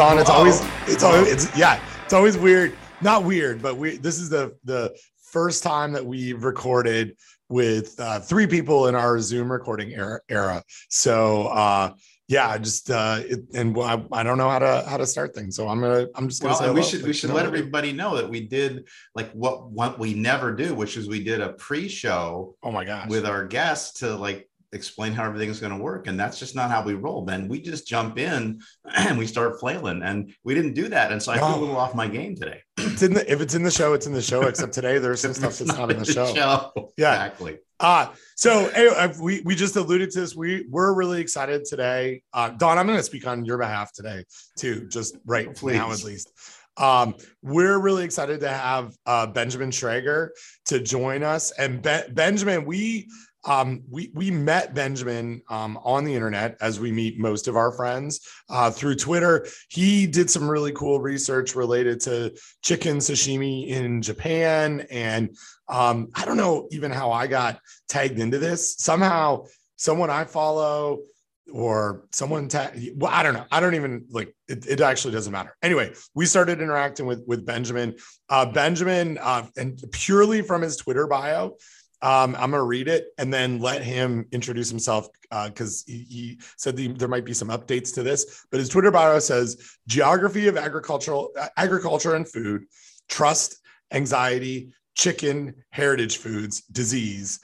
It's always it's always it's yeah, it's always weird. Not weird, but we this is the the first time that we've recorded with uh, three people in our Zoom recording era. era. So uh, yeah, just uh, it, and I, I don't know how to how to start things, so I'm gonna I'm just gonna well, say we should we should let everybody know that we did like what what we never do, which is we did a pre-show Oh my gosh! with our guests to like explain how everything's going to work and that's just not how we roll man we just jump in and we start flailing and we didn't do that and so i feel a little off my game today it's in the if it's in the show, it's in the show. Except today, there's some stuff that's not in the show. Yeah. exactly Uh, so anyway, uh, we we just alluded to this. We we're really excited today. Uh, Don, I'm going to speak on your behalf today too, just right Please. now at least. Um, we're really excited to have uh, Benjamin Schrager to join us. And Be- Benjamin, we um, we we met Benjamin um, on the internet as we meet most of our friends uh, through Twitter. He did some really cool research related to chicken sashimi in Japan, and um, I don't know even how I got tagged into this. Somehow, someone I follow or someone ta- well, I don't know. I don't even like it, it actually doesn't matter. Anyway, we started interacting with with Benjamin. Uh, Benjamin, uh, and purely from his Twitter bio, um, I'm gonna read it and then let him introduce himself because he, he said the, there might be some updates to this. But his Twitter bio says geography of agricultural uh, agriculture and food, trust, anxiety, chicken, heritage foods, disease.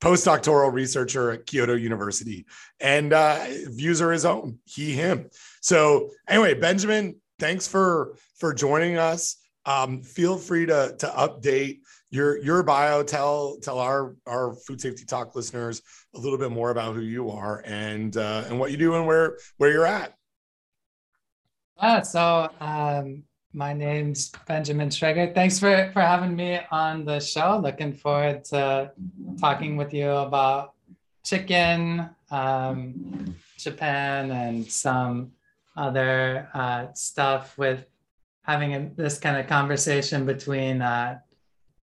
Postdoctoral researcher at Kyoto University, and uh, views are his own. He, him. So anyway, Benjamin, thanks for for joining us. Um, feel free to to update your your bio tell tell our our food safety talk listeners a little bit more about who you are and uh, and what you do and where where you're at Ah, so um, my name's Benjamin Schrager. Thanks for, for having me on the show. Looking forward to talking with you about chicken, um, Japan, and some other uh, stuff with having a, this kind of conversation between uh,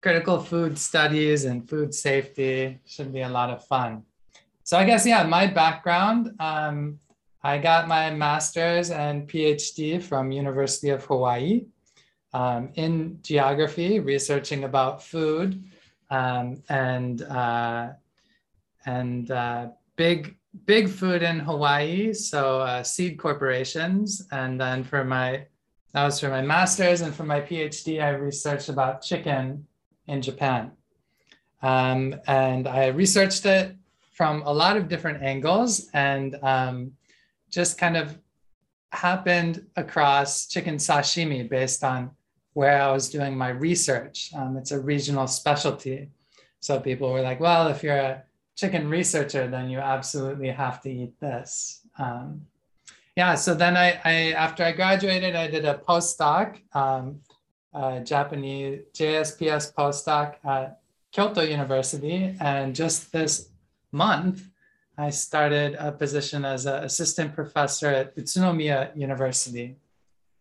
critical food studies and food safety. Should be a lot of fun. So I guess, yeah, my background, um, I got my master's and PhD from University of Hawaii um, in geography, researching about food um, and uh, and uh, big big food in Hawaii. So uh, seed corporations, and then for my that was for my master's, and for my PhD, I researched about chicken in Japan, um, and I researched it from a lot of different angles and. Um, just kind of happened across chicken sashimi based on where I was doing my research. Um, it's a regional specialty. So people were like, well, if you're a chicken researcher, then you absolutely have to eat this. Um, yeah, so then I, I, after I graduated, I did a postdoc, um, uh, Japanese JSPS postdoc at Kyoto University. And just this month, I started a position as an assistant professor at Utsunomiya University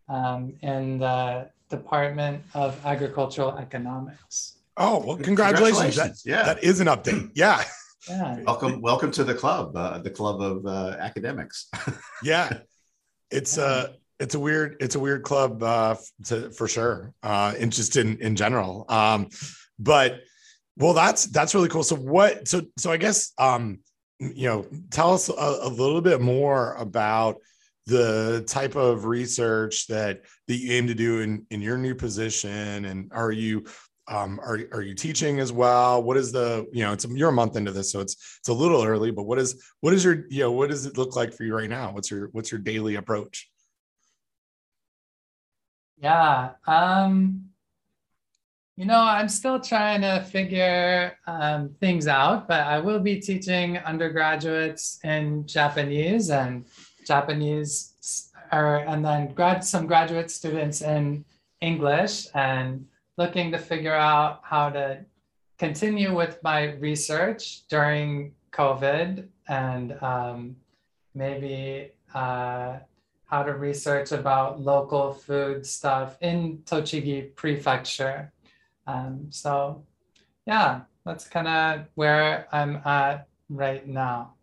um, in the Department of Agricultural Economics. oh well congratulations, That, yeah. that is an update. Yeah. Yeah. welcome welcome to the club uh, the club of uh, academics. Yeah. It's uh it's a weird it's a weird club uh to, for sure uh and in in general. Um but well that's that's really cool. So what so so i guess um you know tell us a, a little bit more about the type of research that that you aim to do in in your new position. And are you um are, are you teaching as well? What is the you know it's you're a month into this so it's it's a little early but what is what is your you know what does it look like for you right now? What's your what's your daily approach Yeah. Um, you know, I'm still trying to figure um, things out, but I will be teaching undergraduates in Japanese and Japanese, or and then grad some graduate students in English, and looking to figure out how to continue with my research during COVID and um, maybe. Uh, how to research about local food stuff in Tochigi Prefecture. Um, so, yeah, that's kind of where I'm at right now.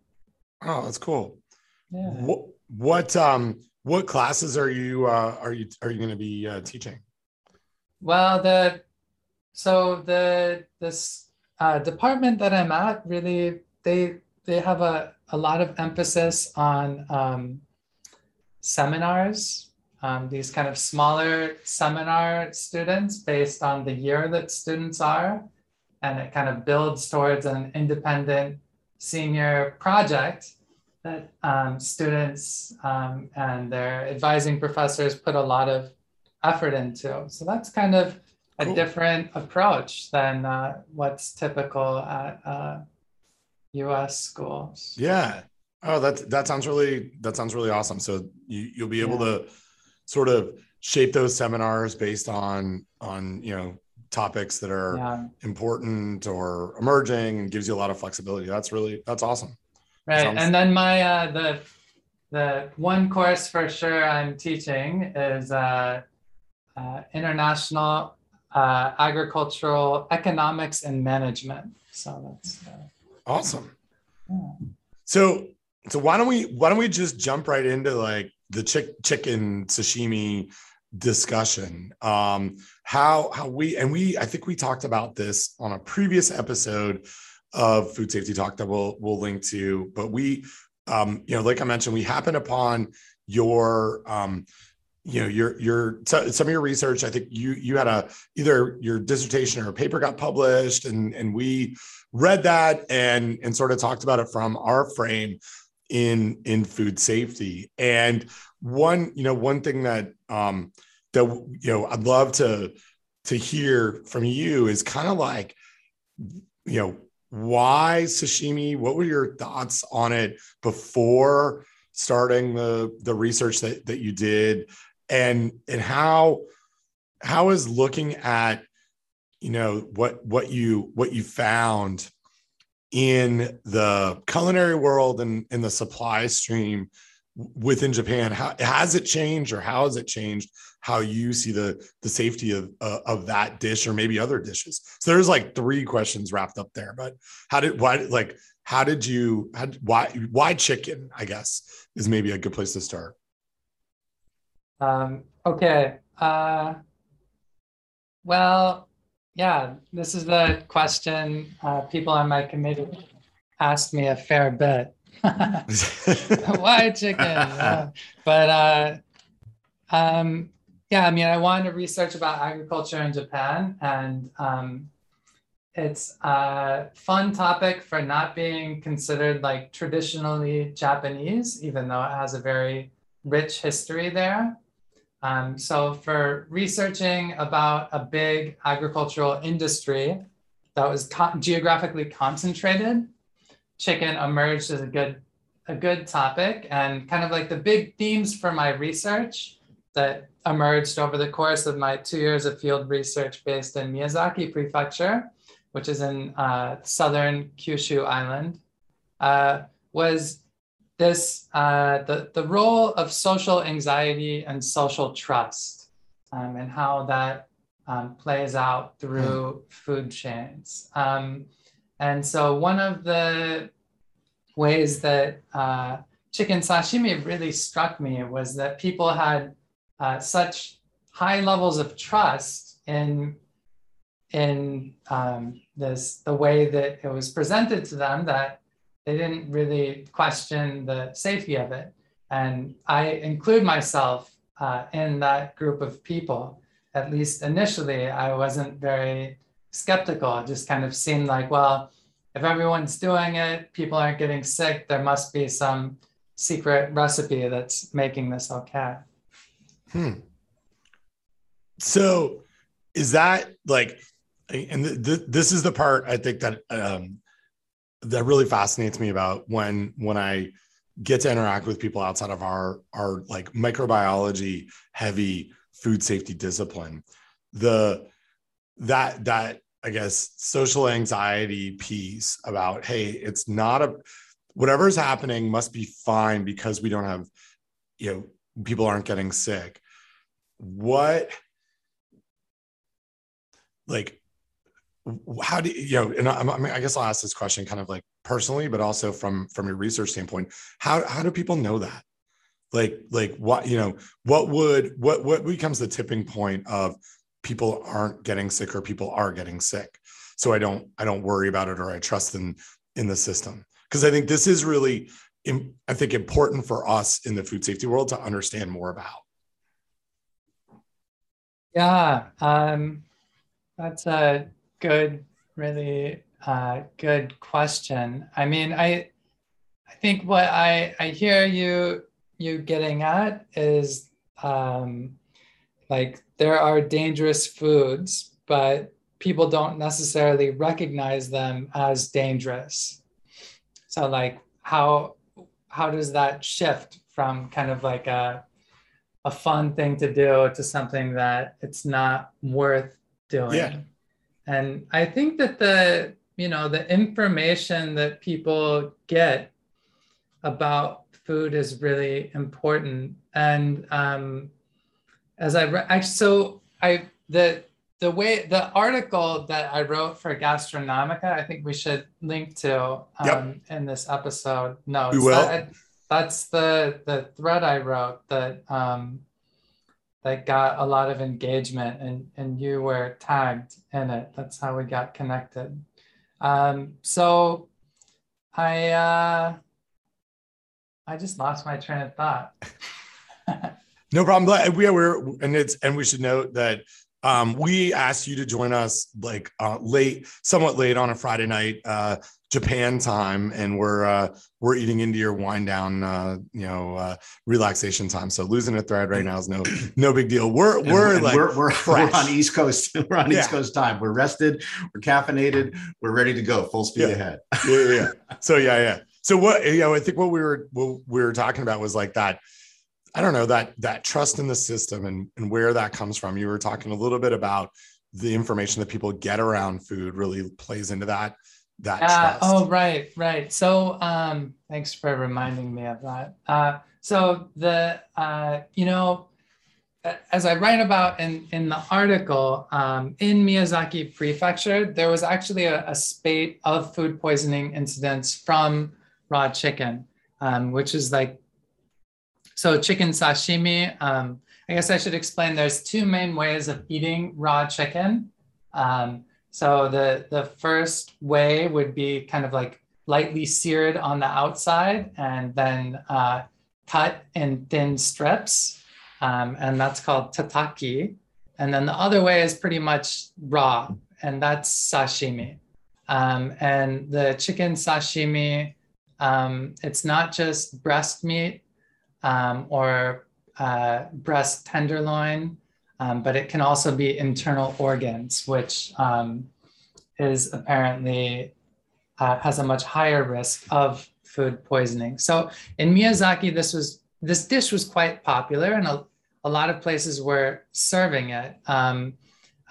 oh that's cool Yeah. what, what um what classes are you uh, are you are you going to be uh, teaching? Well, the so the this uh, department that I'm at really they they have a, a lot of emphasis on um, seminars. Um, these kind of smaller seminar students based on the year that students are, and it kind of builds towards an independent senior project that um, students um, and their advising professors put a lot of effort into. So that's kind of a cool. different approach than uh, what's typical at uh, U.S. schools. Yeah. Oh, that that sounds really that sounds really awesome. So you you'll be able yeah. to sort of shape those seminars based on on you know topics that are yeah. important or emerging and gives you a lot of flexibility. That's really that's awesome. Right. Sounds- and then my uh, the the one course for sure I'm teaching is uh, uh, international uh, agricultural economics and management. So that's uh, awesome. Yeah. So so why don't we why don't we just jump right into like the chick, chicken sashimi discussion? Um how how we and we i think we talked about this on a previous episode of food safety talk that we'll we'll link to but we um you know like i mentioned we happened upon your um you know your your some of your research. I think you you had a either your dissertation or a paper got published and and we read that and and sort of talked about it from our frame in in food safety. And one you know one thing that um that you know i'd love to to hear from you is kind of like you know why sashimi? What were your thoughts on it before starting the the research that that you did? And and how how is looking at you know what what you what you found in the culinary world and in the supply stream within Japan how has it changed or how has it changed how you see the the safety of uh, of that dish or maybe other dishes so there's like three questions wrapped up there but how did why like how did you how, why why chicken I guess is maybe a good place to start um, okay. Uh, well, yeah, this is the question uh, people on my committee asked me a fair bit. Why chicken? But uh, um, yeah, I mean, I wanted to research about agriculture in Japan, and um, it's a fun topic for not being considered like traditionally Japanese, even though it has a very rich history there. Um, so for researching about a big agricultural industry that was co- geographically concentrated, chicken emerged as a good a good topic and kind of like the big themes for my research that emerged over the course of my two years of field research based in Miyazaki Prefecture, which is in uh, southern Kyushu Island, uh, was this uh, the, the role of social anxiety and social trust um, and how that um, plays out through mm. food chains. Um, and so one of the ways that uh, chicken sashimi really struck me was that people had uh, such high levels of trust in in um, this the way that it was presented to them that they didn't really question the safety of it. And I include myself uh, in that group of people. At least initially, I wasn't very skeptical. It just kind of seemed like, well, if everyone's doing it, people aren't getting sick, there must be some secret recipe that's making this okay. Hmm. So is that like, and th- th- this is the part I think that um, that really fascinates me about when when I get to interact with people outside of our our like microbiology heavy food safety discipline. The that that i guess social anxiety piece about hey it's not a whatever's happening must be fine because we don't have you know people aren't getting sick. What like how do you, know and I, I, mean i guess i'll ask this question kind of like personally but also from from your research standpoint how how do people know that? Like like what you know what would what what becomes the tipping point of people aren't getting sick or people are getting sick? So i don't i don't worry about it or i trust in in the system. Because i think this is really i think important for us in the food safety world to understand more about. Yeah um that's a good really uh, good question i mean i i think what i i hear you you getting at is um, like there are dangerous foods, but people don't necessarily recognize them as dangerous. So like how how does that shift from kind of like a a fun thing to do to something that it's not worth doing? Yeah. And I think that the you know the information that people get about food is really important. And um, as I re- actually, so I the the way the article that I wrote for Gastronomica, I think we should link to um, yep. in this episode No, We will. That, that's the the thread I wrote that um, that got a lot of engagement, and and you were tagged in it. That's how we got connected. Um, so I. Uh, I just lost my train of thought. no problem. We are, and it's, and we should note that um, we asked you to join us like uh, late, somewhat late on a Friday night, uh, Japan time, and we're uh, we're eating into your wind down, uh, you know, uh, relaxation time. So losing a thread right now is no no big deal. We're and, we're and like we're, we're, we're, on East Coast. We're on yeah. East Coast time. We're rested. We're caffeinated. We're ready to go. Full speed yeah. ahead. yeah, yeah. So yeah, yeah. So what you know, I think what we were what we were talking about was like that. I don't know that that trust in the system and and where that comes from. You were talking a little bit about the information that people get around food really plays into that that uh, oh right right so um thanks for reminding me of that uh so the uh you know as I write about in, in the article, um, in Miyazaki Prefecture, there was actually a, a, spate of food poisoning incidents from raw chicken, um, which is like, so chicken sashimi. Um, I guess I should explain there's two main ways of eating raw chicken. Um, so the, the first way would be kind of like lightly seared on the outside and then uh, cut in thin strips. Um, and that's called tataki. And then the other way is pretty much raw, and that's sashimi. Um, and the chicken sashimi um, it's not just breast meat um, or uh, breast tenderloin, um, but it can also be internal organs, which um, is apparently uh, has a much higher risk of food poisoning. So in Miyazaki, this was this dish was quite popular, and a, a lot of places were serving it. Um,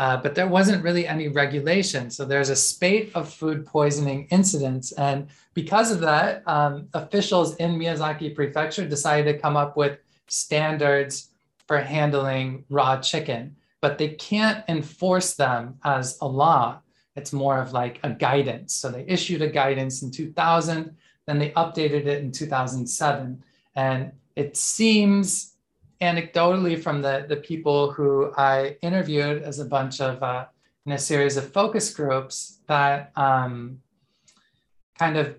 uh, but there wasn't really any regulation. So there's a spate of food poisoning incidents. And because of that, um, officials in Miyazaki Prefecture decided to come up with standards for handling raw chicken, but they can't enforce them as a law. It's more of like a guidance. So they issued a guidance in 2000, then they updated it in 2007. And it seems anecdotally from the, the people who I interviewed as a bunch of, uh, in a series of focus groups, that um, kind of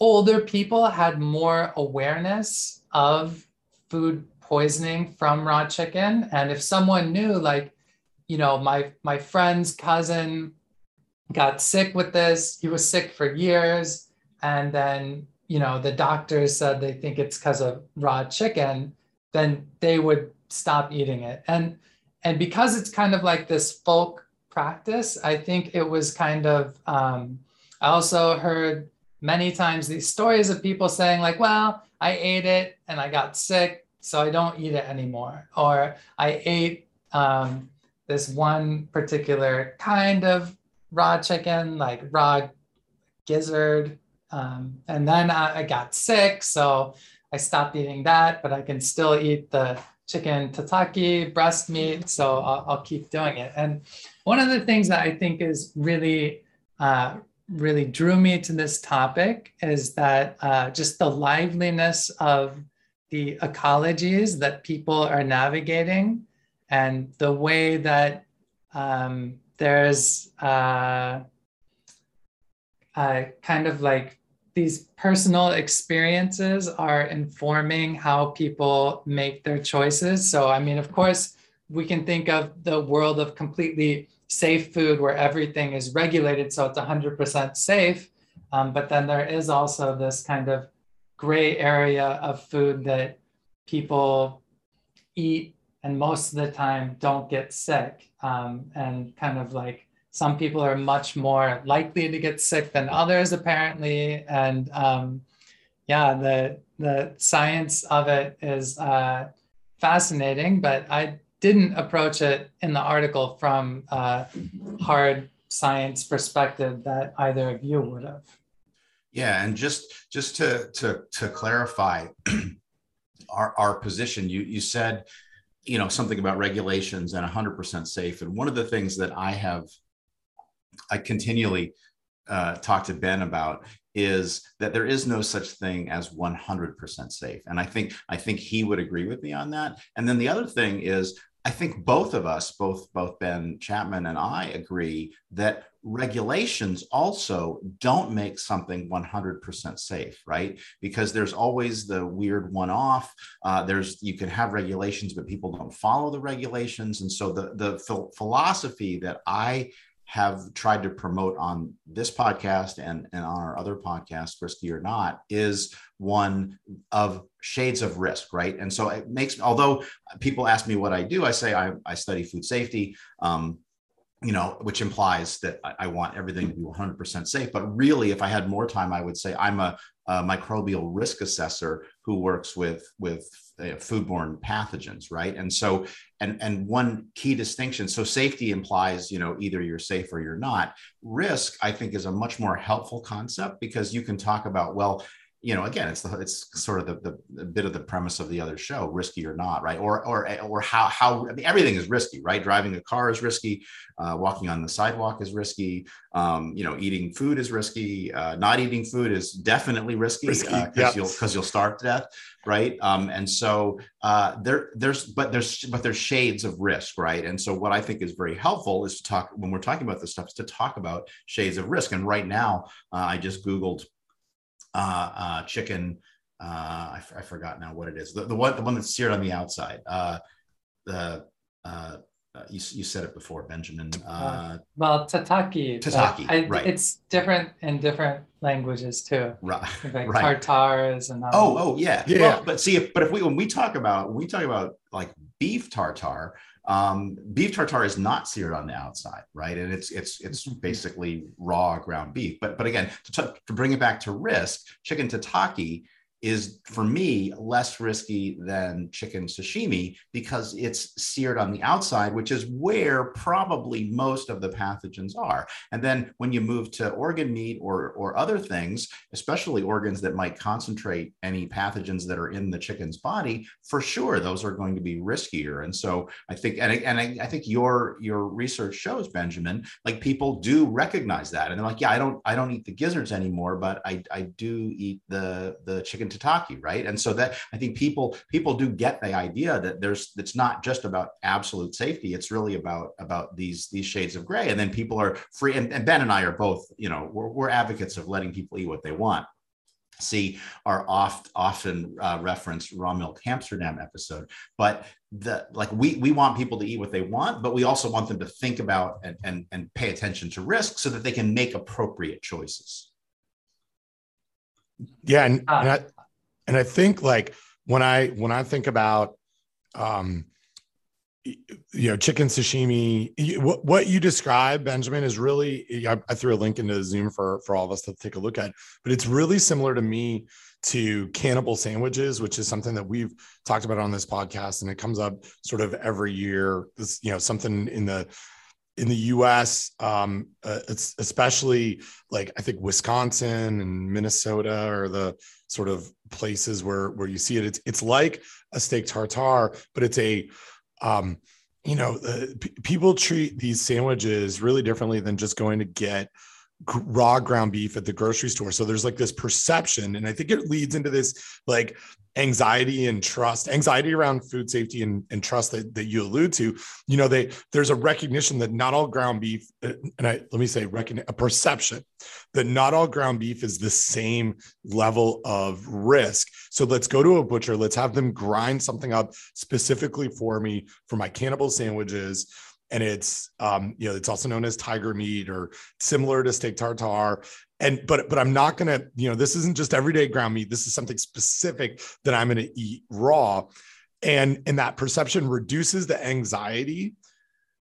older people had more awareness of food poisoning from raw chicken. And if someone knew, like, you know, my my friend's cousin got sick with this, he was sick for years, and then you know the doctors said they think it's because of raw chicken then they would stop eating it. And and because it's kind of like this folk practice, I think it was kind of. Um, I also heard many times these stories of people saying like, "Well, I ate it and I got sick, so I don't eat it anymore," or I ate um, this one particular kind of raw chicken, like raw gizzard, um, and then I, I got sick, so I stopped eating that, but I can still eat the chicken tataki, breast meat. So I'll, I'll keep doing it. And one of the things that I think is really, uh, really drew me to this topic is that uh, just the liveliness of the ecologies that people are navigating and the way that um, there's uh, uh, kind of like these personal experiences are informing how people make their choices. So, I mean, of course, we can think of the world of completely safe food where everything is regulated, so it's 100% safe. Um, but then there is also this kind of gray area of food that people eat and most of the time don't get sick. Um, and kind of like some people are much more likely to get sick than others apparently. And um, yeah the the science of it is uh, fascinating but i didn't approach it in the article from a hard science perspective that either of you would have yeah and just just to to to clarify our, our position you you said you know something about regulations and 100% safe. And one of the things that i have i continually uh, talk to ben about is that there is no such thing as 100% safe. And i think i think he would agree with me on that. And then the other thing is I think both of us, both both Ben Chapman and I, agree that regulations also don't make something 100% safe, right? Because there's always the weird one-off. Uh, there's you can have regulations, but people don't follow the regulations, and so the the ph- philosophy that I have tried to promote on this podcast and, and on our other podcast, Risky or Not, is one of shades of risk, right? And so it makes, although people ask me what I do, I say I, I study food safety. Um, you know, which implies that I, want everything to be 100% safe. But really, if I had more time, I would say I'm a, a microbial risk assessor who works with with uh, foodborne pathogens, right? And so, and and one key distinction. So, safety implies, you know, either you're safe or you're not. Risk, I think, is a much more helpful concept because you can talk about well you know, again, it's the it's sort of the, the, the, bit of the premise of the other show, risky or not, right? Or or or how how I mean, everything is risky, right? Driving a car is risky, uh, walking on the sidewalk is risky, um, you know, eating food is risky, uh, not eating food is definitely risky because uh, yep. you'll because you'll starve to death, right? Um, and so uh, there there's but there's but there's shades of risk, right? And so what I think is very helpful is to talk when we're talking about this stuff is to talk about shades of risk. And right now, uh, I just googled uh, uh, chicken. Uh, I, f- I forgot now what it is. The, the one the one that's seared on the outside. Uh, the uh, uh, you, you said it before, Benjamin. Uh, well, tataki. Tataki, I, right? It's different in different languages too. Right. Like right. tartars and. Um, oh, oh, yeah. Yeah. Well, but see, if, but if we when we talk about when we talk about like beef tartar, um, beef tartare is not seared on the outside, right? And it's it's it's mm-hmm. basically raw ground beef. But but again, to, t- to bring it back to risk, chicken tataki is for me less risky than chicken sashimi because it's seared on the outside, which is where probably most of the pathogens are. And then when you move to organ meat or, or other things, especially organs that might concentrate any pathogens that are in the chicken's body, for sure those are going to be riskier. And so I think, and, I, and I, I think your your research shows, Benjamin, like people do recognize that, and they're like, yeah, I don't I don't eat the gizzards anymore, but I I do eat the the chicken right? And so that I think people people do get the idea that there's it's not just about absolute safety. It's really about about these these shades of gray. And then people are free. And, and Ben and I are both, you know, we're, we're advocates of letting people eat what they want see our oft often uh, referenced raw milk Amsterdam episode. But the like we we want people to eat what they want, but we also want them to think about and and, and pay attention to risk so that they can make appropriate choices. Yeah, and, uh, and and I think like when I when I think about um you know chicken sashimi what, what you describe benjamin is really I, I, threw a link into the zoom for for all of us to take a look at but it's really similar to me to cannibal sandwiches which is something that we've talked about on this podcast and it comes up sort of every year this you know something in the in the U.S., um, uh, it's especially like I think Wisconsin and Minnesota are the sort of places where where you see it. It's it's like a steak tartare, but it's a um, you know, uh, p- people treat these sandwiches really differently than just going to get raw ground beef at the grocery store. So there's like this perception, and I think it leads into this like anxiety and trust, anxiety around food safety and, and trust that, that you allude to. You know, they there's a recognition that not all ground beef, uh, and I let me say recognition, a perception that not all ground beef is the same level of risk. So let's go to a butcher, let's have them grind something up specifically for me for my cannibal sandwiches and it's um, you know it's also known as tiger meat or similar to steak tartare. And but but i'm not gonna you know this isn't just everyday ground meat. This is something specific that i'm gonna eat raw. And and that perception reduces the anxiety.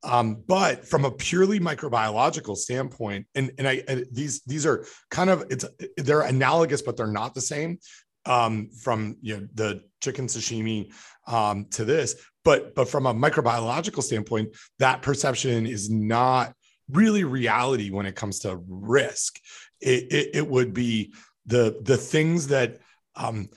Um, but from a purely microbiological standpoint and and i and these these are kind of it's they're analogous but they're not the same um, from you know the chicken sashimi um, to this but but from a microbiological standpoint that perception is not really reality when it comes to risk. It, it, it would be the the things that um,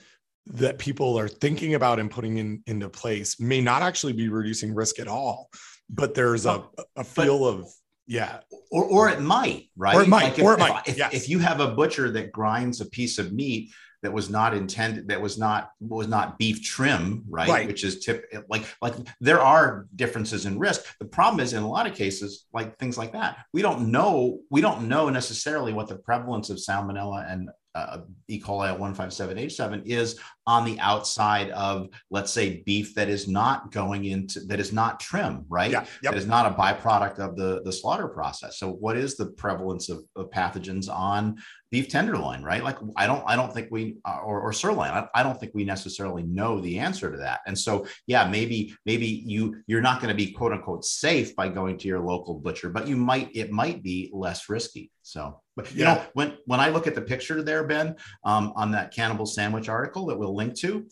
that people are thinking about and putting in into place may not actually be reducing risk at all but there's a, a feel but, of yeah. Or, or it might right? Or it might like if, or it might if, yes. if you have a butcher that grinds a piece of meat that was not intended that was not was not beef trim right, right. which is tip like like there are differences in risk the problem is in a lot of cases like things like that we don't know we don't know necessarily what the prevalence of salmonella and uh, E. coli 157H7 is on the outside of, let's say, beef that is not going into that is not trim, right? Yeah, yep. That is not a byproduct of the the slaughter process. So, what is the prevalence of, of pathogens on beef tenderloin, right? Like, I don't, I don't think we uh, or, or sirloin. I, I don't think we necessarily know the answer to that. And so, yeah, maybe maybe you you're not going to be quote unquote safe by going to your local butcher, but you might it might be less risky. So. But you yeah. know, when when I look at the picture there, Ben, um, on that cannibal sandwich article that we'll link to,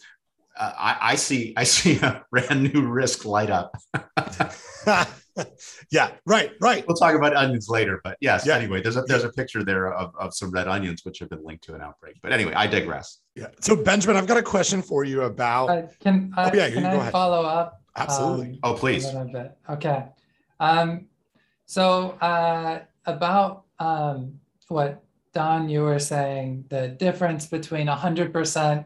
uh, I, I, see I see a brand new risk light up. yeah, right, right. We'll talk about onions later, but yes. Yeah. Anyway, there's a there's a picture there of, of some red onions which have been linked to an outbreak. But anyway, I digress. Yeah. So Benjamin, I've got a question for you about. Uh, can uh, oh, yeah, can I follow up? Absolutely. Um, oh, please. Okay. Um, so uh, about um, what Don, you were saying the difference between 100%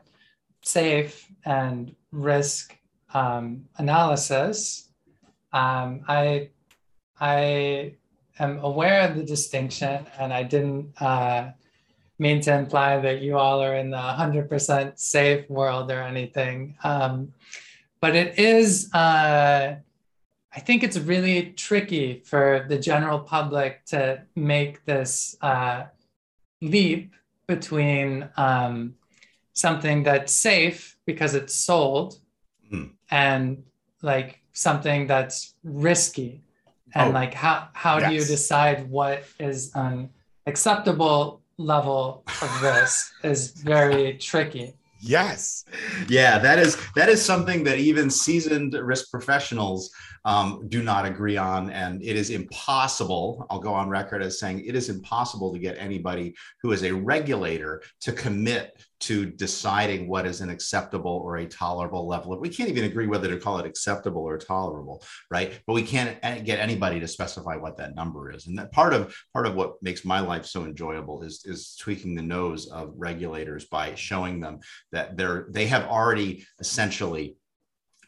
safe and risk um, analysis. Um, I, I am aware of the distinction, and I didn't uh, mean to imply that you all are in the 100% safe world or anything. Um, but it is, uh, I think it's really tricky for the general public to make this uh, leap between um, something that's safe because it's sold mm. and like something that's risky and oh, like how how yes. do you decide what is an acceptable level of risk is very tricky yes yeah that is that is something that even seasoned risk professionals um, do not agree on. And it is impossible, I'll go on record as saying it is impossible to get anybody who is a regulator to commit to deciding what is an acceptable or a tolerable level we can't even agree whether to call it acceptable or tolerable right but we can't get anybody to specify what that number is and that part of part of what makes my life so enjoyable is is tweaking the nose of regulators by showing them that they're they have already essentially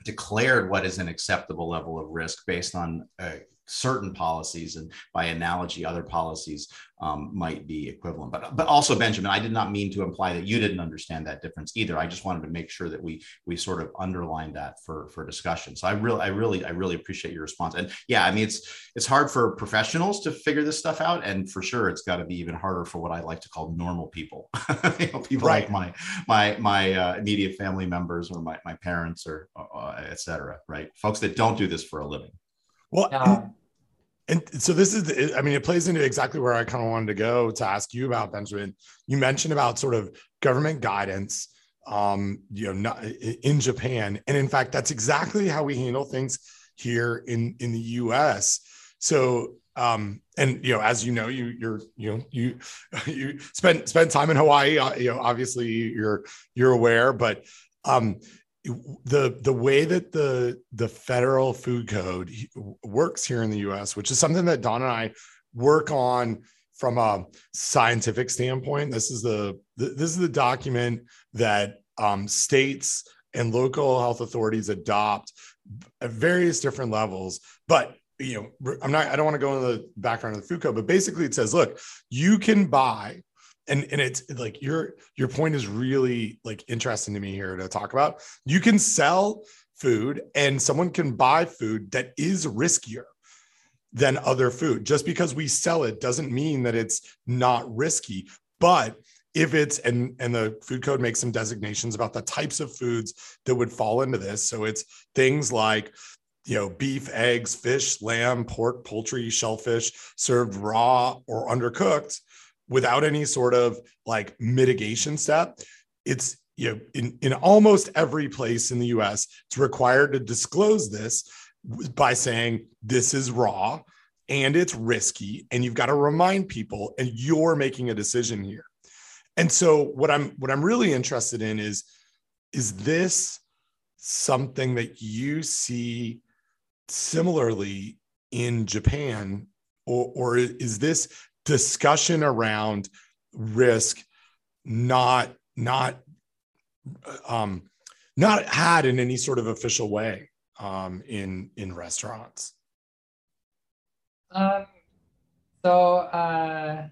declared what is an acceptable level of risk based on uh, certain policies and by analogy other policies um, might be equivalent. But but also benjamin i did not mean to imply that you didn't understand that difference either. I just wanted to make sure that we we sort of underlined that for for discussion. So i really i really i really appreciate your response. And yeah i mean it's it's hard for professionals to figure this stuff out and for sure it's got to be even harder for what i like to call normal people. You know, people right. like my my my uh, immediate family members or my, my parents or uh, etc right? Folks that don't do this for a living well, and, and so this is, I mean, it plays into exactly where I kind of wanted to go to ask you about Benjamin. You mentioned about sort of government guidance, um, you know, not, in Japan, and in fact, that's exactly how we handle things here in in the U.S. So um and you know as you know you you're you know you you spent spent time in hawaii uh, you know obviously you're you're aware but um the the way that the the federal food code works here in the US, which is something that Don and I work on from a scientific standpoint, this is the this is the document that um, states and local health authorities adopt at various different levels. But you know, I'm not. I don't want to go into the background of the food code, but basically it says, look, you can buy and and it's like your your point is really like interesting to me here to talk about. You can sell food and someone can buy food that is riskier than other food. Just because we sell it doesn't mean that it's not risky but if it's and and the food code makes some designations about the types of foods that would fall into this. So it's things like you know beef eggs fish lamb pork poultry shellfish served raw or undercooked without any sort of like mitigation step it's you know in, in almost every place in the us it's required to disclose this by saying this is raw and it's risky and you've got to remind people and you're making a decision here. And so what i'm what i'm really interested in is is this something that you see similarly in japan or, or is this discussion around risk not not um not had in any sort of official way um in in restaurants um so uh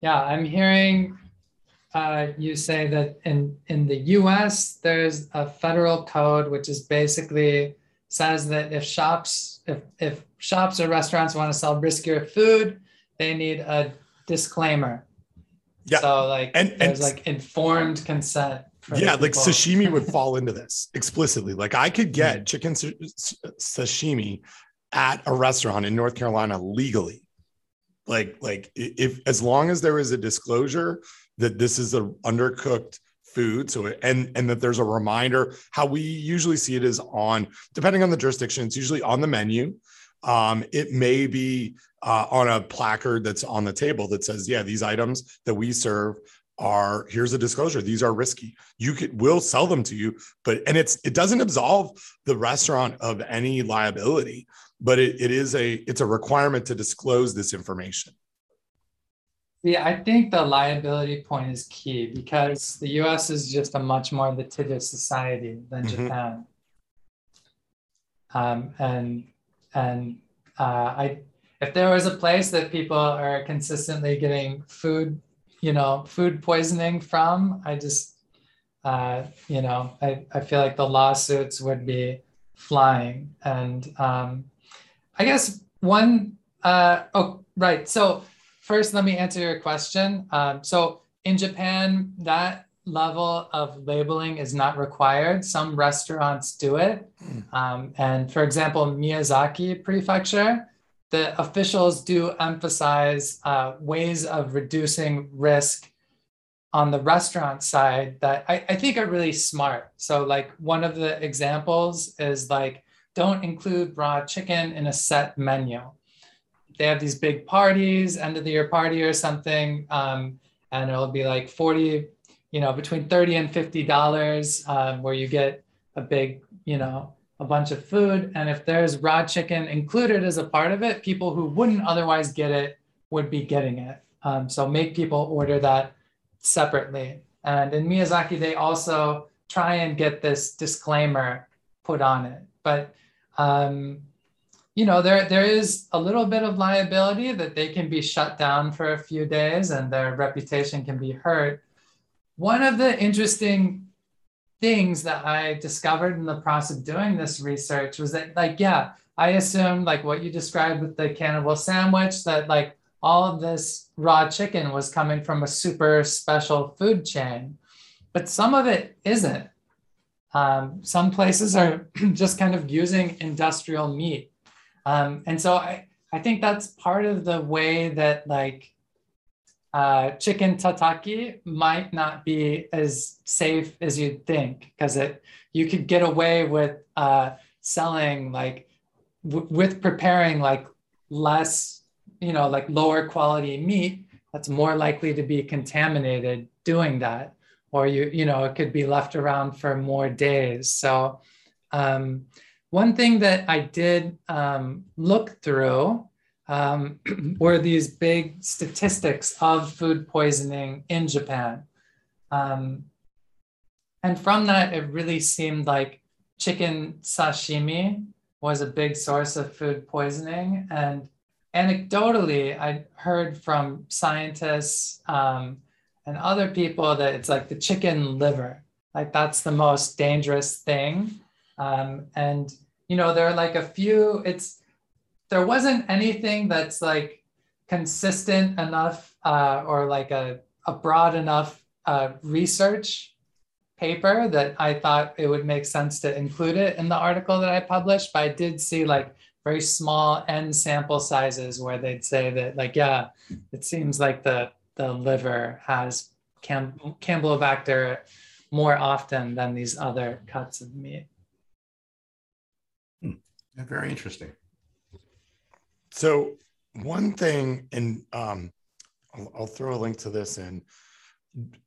yeah i'm hearing uh, you say that in in the U.S. there's a federal code which is basically says that if shops if if shops or restaurants want to sell riskier food, they need a disclaimer. Yeah. So like and, there's and, like informed consent. yeah, like sashimi would fall into this explicitly. Like I could get mm-hmm. chicken sashimi at a restaurant in North Carolina legally. Like like if as long as there is a disclosure that this is a undercooked food so and and that there's a reminder how we usually see it is on depending on the jurisdiction it's usually on the menu um, it may be uh, on a placard that's on the table that says, yeah, these items that we serve are here's a disclosure these are risky. You could will sell them to you but and it's it doesn't absolve the restaurant of any liability but it, it is a it's a requirement to disclose this information. Yeah i think the liability point is key because the us is just a much more litigious society than mm-hmm. japan. Um, and and uh, I, if there was a place that people are consistently getting food, you know, food poisoning from, I just, uh, you know, I, I feel like the lawsuits would be flying. And um, I guess one, uh, oh, right. So first, let me answer your question. Um, so in Japan, that level of labeling is not required. Some restaurants do it. Hmm. Um, and for example, Miyazaki Prefecture, the officials do emphasize uh, ways of reducing risk on the restaurant side that I, I think are really smart. So, like, one of the examples is like, don't include raw chicken in a set menu. They have these big parties, end of the year party or something, um, and it'll be like 40 you know, between 30 and $50 um, where you get a big, you know, a bunch of food. And if there's raw chicken included as a part of it, people who wouldn't otherwise get it would be getting it. Um, so make people order that separately. And in Miyazaki, they also try and get this disclaimer put on it. But um, you know, there there is a little bit of liability that they can be shut down for a few days and their reputation can be hurt. One of the interesting things that I discovered in the process of doing this research was that, like, yeah, I assumed, like, what you described with the cannibal sandwich, that, like, all of this raw chicken was coming from a super special food chain, but some of it isn't. Um, some places are just kind of using industrial meat. Um, and so I, I think that's part of the way that, like, uh, chicken tataki might not be as safe as you'd think because it you could get away with uh, selling like w- with preparing like less you know like lower quality meat that's more likely to be contaminated doing that. Or you you know it could be left around for more days. So um, one thing that i did um, look through um, were these big statistics of food poisoning in Japan. Um, and from that, it really seemed like chicken sashimi was a big source of food poisoning. And anecdotally, I heard from scientists um, and other people that it's like the chicken liver, like that's the most dangerous thing. Um, and, you know, there are like a few, it's, there wasn't anything that's like consistent enough uh, or like a, a broad enough uh, research paper that I thought it would make sense to include it in the article that I published. But I did see like very small n sample sizes where they'd say that like, yeah, it seems like the, the liver has Cam- Campylobacter more often than these other cuts of meat. Hmm. Very interesting. So one thing, and um, I'll, I'll, throw a link to this in.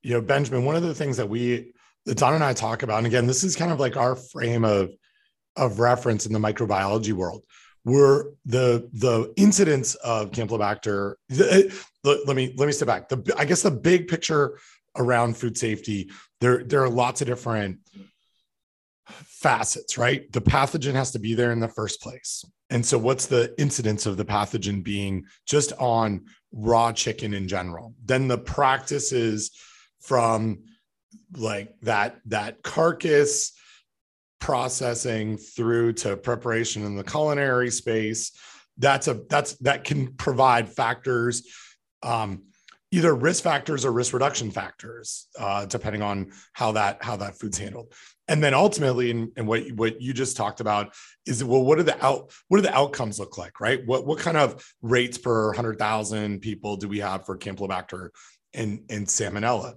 You know, Benjamin, one of the things that we that Don and I talk about, and again, this is kind of like our frame of of reference in the microbiology world, were the the incidence of Campylobacter. Let, let me let me step back. The I guess the big picture around food safety, there there are lots of different facets, right? The pathogen has to be there in the first place. And so, what's the incidence of the pathogen being just on raw chicken in general? Then the practices from like that that carcass processing through to preparation in the culinary space that's a that's that can provide factors um, either risk factors or risk reduction factors uh, depending on how that how that food's handled and then ultimately and, what what you just talked about is well what are the out what do the outcomes look like right? What what kind of rates per 100000 people do we have for campylobacter and and salmonella?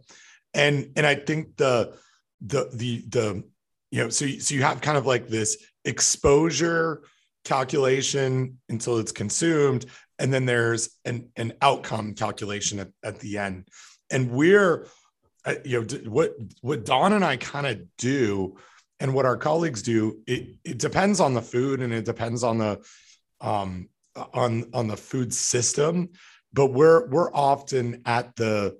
And and i think the the the the you know so so you have kind of like this exposure calculation until it's consumed and then there's an an outcome calculation at, at the end. And we're you know what what don and i kind of do and what our colleagues do it, it depends on the food and it depends on the um on on the food system but we're we're often at the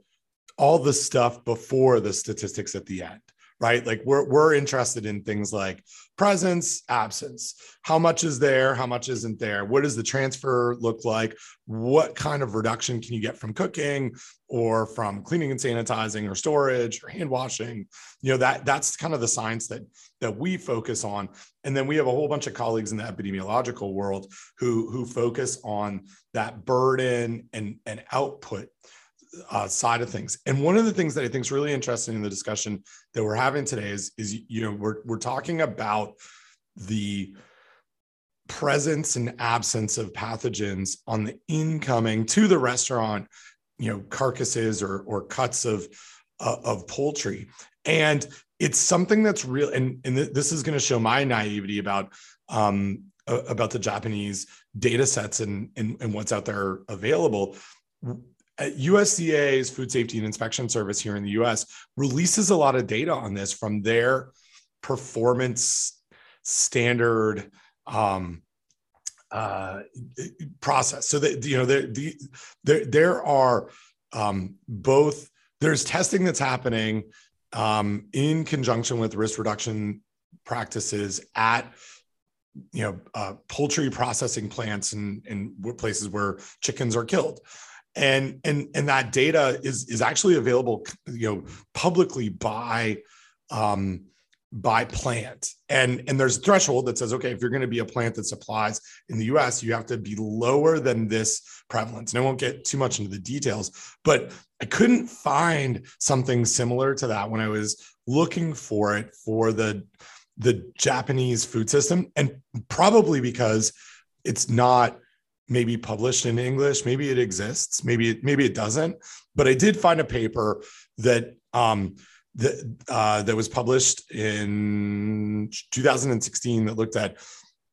all the stuff before the statistics at the end right? Like we're we're interested in things like presence absence. How much is there? How much isn't there? What does the transfer look like? What kind of reduction can you get from cooking or from cleaning and sanitizing or storage or hand washing? You know that that's kind of the science that that we focus on. And then we have a whole bunch of colleagues in the epidemiological world who who focus on that burden and and output uh, side of things. And one of the things that I think is really interesting in the discussion that we're having today is, is you know, we're we're talking about the presence and absence of pathogens on the incoming to the restaurant, you know, carcasses or or cuts of uh, of poultry, and it's something that's real. And and this is going to show my naivety about um, about the Japanese data sets and, and and what's out there available USDA's Food Safety and Inspection Service here in the US releases a lot of data on this from their performance standard um, uh, process. So that you know, there the, there there are um, both there's testing that's happening um, in conjunction with risk reduction practices at you know uh, poultry processing plants and, and places where chickens are killed and and and that data is is actually available you know publicly by um by plant. And and there's a threshold that says okay if you're going to be a plant that supplies in the us you have to be lower than this prevalence. And i won't get too much into the details but i couldn't find something similar to that when i was looking for it for the the japanese food system. And probably because it's not maybe published in English. Maybe it exists. Maybe it, maybe it doesn't. But I did find a paper that um, that uh, that was published in 2016 that looked at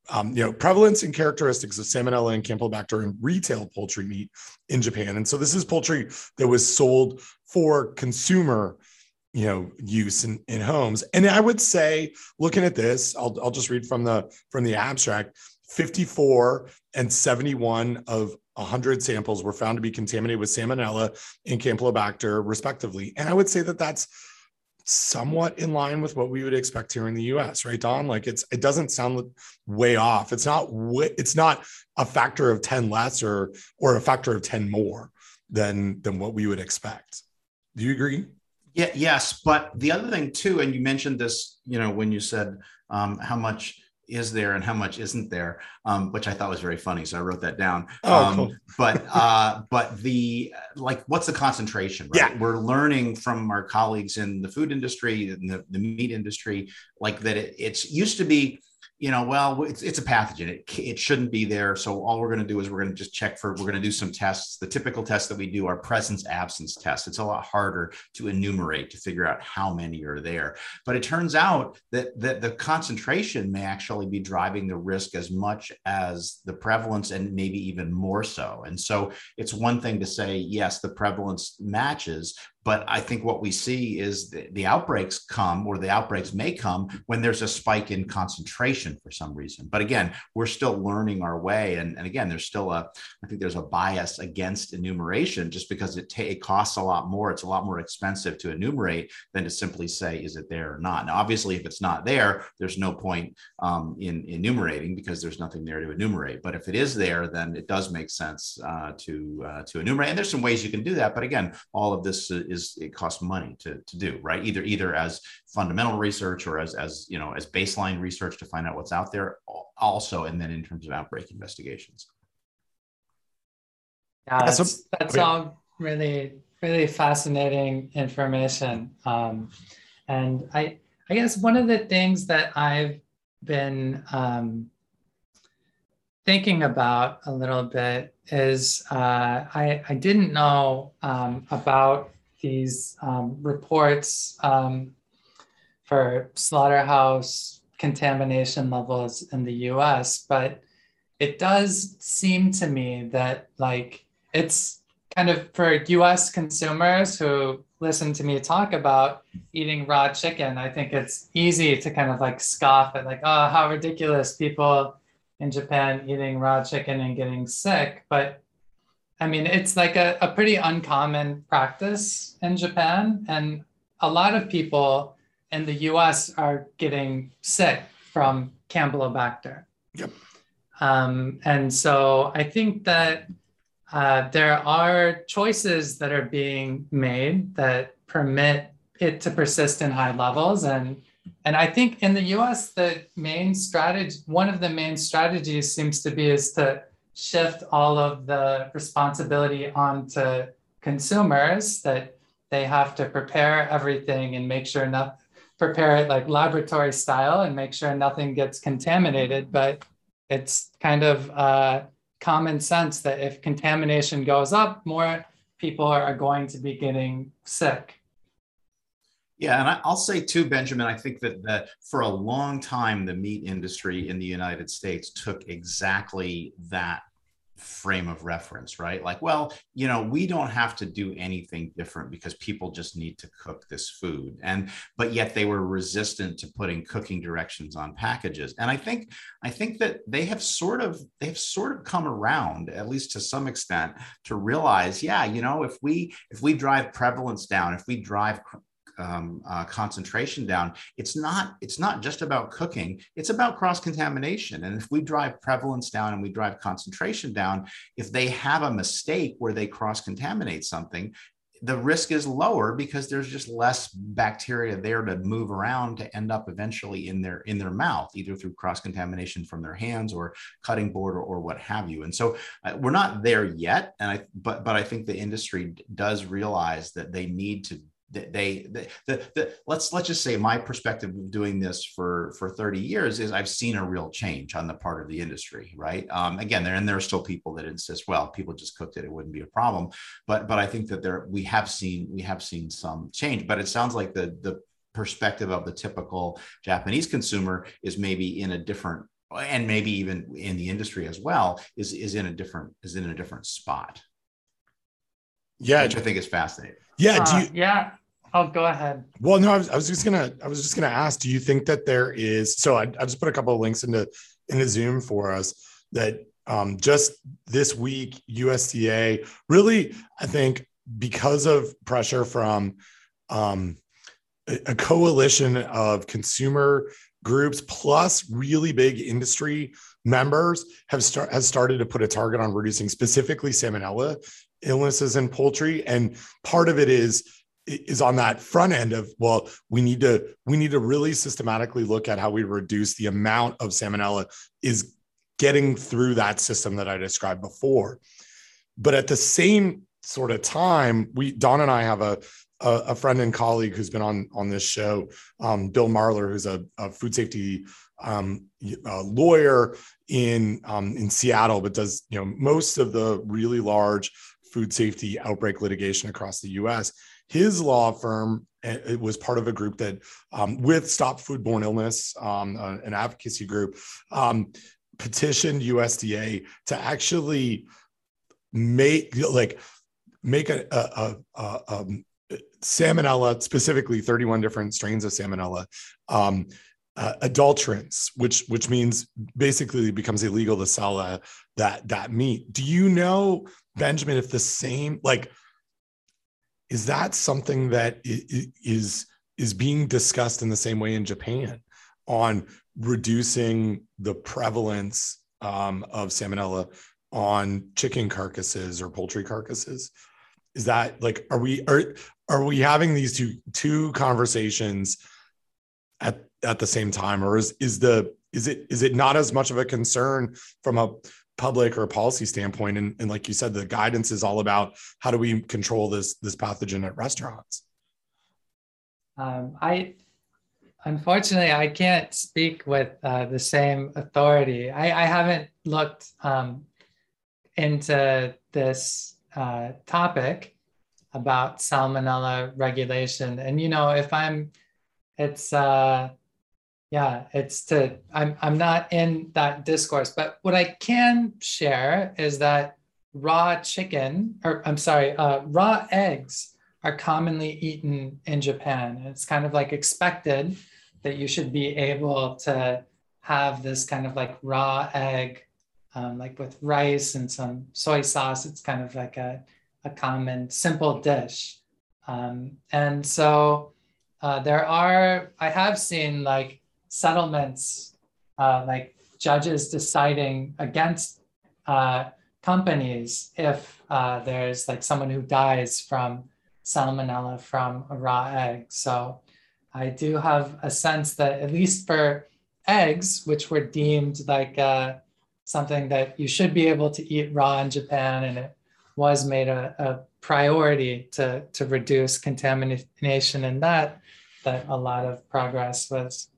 um, you know prevalence and characteristics of salmonella and campylobacter in retail poultry meat in Japan. And so this is poultry that was sold for consumer you know use in, in homes and i would say looking at this I'll, I'll just read from the from the abstract 54 and 71 of 100 samples were found to be contaminated with salmonella and campylobacter respectively and i would say that that's somewhat in line with what we would expect here in the US, right, Don? Like it's it doesn't sound way off. It's not it's not a factor of 10 less or or a factor of 10 more than than what we would expect. Do you agree? Yeah, yes. But the other thing too, and you mentioned this, you know, when you said um, how much is there and how much isn't there, um, which I thought was very funny. So I wrote that down. Oh, um, cool. but uh, but the like, what's the concentration? Right? Yeah. We're learning from our colleagues in the food industry, in the, the meat industry, like that. It, it's used to be you know, well, it's, it's a pathogen. It, it shouldn't be there. So all we're going to do is we're going to just check for, we're going to do some tests. The typical tests that we do are presence absence tests. It's a lot harder to enumerate to figure out how many are there. But it turns out that, that the concentration may actually be driving the risk as much as the prevalence and maybe even more so. And so it's one thing to say, yes, the prevalence matches, but I think what we see is the, the, outbreaks come, or the outbreaks may come when there's a spike in concentration for some reason. But again, we're still learning our way, and, and again, there's still a, I think there's a bias against enumeration just because it, ta- it costs a lot more. It's a lot more expensive to enumerate than to simply say is it there or not. Now, obviously, if it's not there, there's no point um, in enumerating because there's nothing there to enumerate. But if it is there, then it does make sense uh, to uh, to enumerate. And there's some ways you can do that. But again, all of this is is it costs money to, to do right? Either either as fundamental research or as as you know as baseline research to find out what's out there also and then in terms of outbreak investigations. Yeah that's, that's all really really fascinating information. Um, and i i guess one of the things that i've been um, thinking about a little bit is uh, I, I didn't know um, about these um, reports um, for slaughterhouse contamination levels in the US, but it does seem to me that like it's kind of for US consumers who listen to me talk about eating raw chicken, I think it's easy to kind of like scoff at like, oh, how ridiculous people in Japan eating raw chicken and getting sick. But I mean, it's like a, a pretty uncommon practice in Japan. And a lot of people in the US are getting sick from Campylobacter. Yep. Um, and so I think that uh, there are choices that are being made that permit it to persist in high levels. And, and I think in the US, the main strategy, one of the main strategies seems to be is to shift all of the responsibility onto consumers that they have to prepare everything and make sure not prepare it like laboratory style and make sure nothing gets contaminated but it's kind of uh, common sense that if contamination goes up more people are going to be getting sick yeah, and I'll say too, Benjamin, I think that, that for a long time, the meat industry in the United States took exactly that frame of reference, right? Like, well, you know, we don't have to do anything different because people just need to cook this food. And but yet they were resistant to putting cooking directions on packages. And I think I think that they have sort of they've sort of come around, at least to some extent, to realize, yeah, you know, if we if we drive prevalence down, if we drive um, uh, concentration down it's not it's not just about cooking it's about cross contamination and if we drive prevalence down and we drive concentration down if they have a mistake where they cross contaminate something the risk is lower because there's just less bacteria there to move around to end up eventually in their in their mouth either through cross contamination from their hands or cutting board or, or what have you. And so uh, we're not there yet and i but but i think the industry does realize that they need to they, they the, the, let's let's just say my perspective of doing this for for 30 years is I've seen a real change on the part of the industry, right? Um, again, there and there are still people that insist, well, people just cooked it, it wouldn't be a problem, but but I think that there we have seen we have seen some change, but it sounds like the the perspective of the typical Japanese consumer is maybe in a different and maybe even in the industry as well is is in a different is in a different spot. Yeah, which I think is fascinating. Yeah. Uh, you, yeah. Oh, go ahead. Well, no, I was, I was just gonna, I was just gonna ask, do you think that there is? So I, I just put a couple of links into into Zoom for us that um, just this week, USDA really, I think, because of pressure from um, a, a coalition of consumer groups plus really big industry members have start, has started to put a target on reducing specifically salmonella illnesses in poultry and part of it is is on that front end of well we need to we need to really systematically look at how we reduce the amount of salmonella is getting through that system that i described before. But at the same sort of time we don and i have a a, a friend and colleague who's been on on this show um, bill marler who's a, a food safety um, lawyer in um, in seattle but does you know most of the really large food safety outbreak litigation across the us his law firm eh, it was part of a group that um, with stop foodborne illness um, uh, an advocacy group um, petitioned usda to actually make like make a, a, a, a um, salmonella specifically 31 different strains of salmonella um, uh, adulterants which which means basically it becomes illegal to sell uh, that that meat. Do you know benjamin if the same like is that something that is is being discussed in the same way in Japan on reducing the prevalence um, of salmonella on chicken carcasses or poultry carcasses? Is that like are we are are we having these two two conversations at at the same time, or is is the is it is it not as much of a concern from a public or policy standpoint and, and like you said the guidance is all about how do we control this this pathogen at restaurants. Um, i unfortunately i can't speak with uh, the same authority. I, I haven't looked um, into this uh, topic about salmonella regulation. And you know if i'm it's uh, yeah it's to i'm i'm not in that discourse but what i can share is that raw chicken or i'm sorry uh, raw eggs are commonly eaten in japan. It's kind of like expected that you should be able to have this kind of like raw egg um, like with rice and some soy sauce. It's kind of like a, a common simple dish. Um, and so uh, there are i have seen like settlements, uh, like judges deciding against uh, companies if uh, there's like someone who dies from salmonella from a raw egg. So I do have a sense that at least for eggs, which were deemed like uh, something that you should be able to eat raw in Japan, and it was made a, a priority to, to reduce contamination in that, that a lot of progress was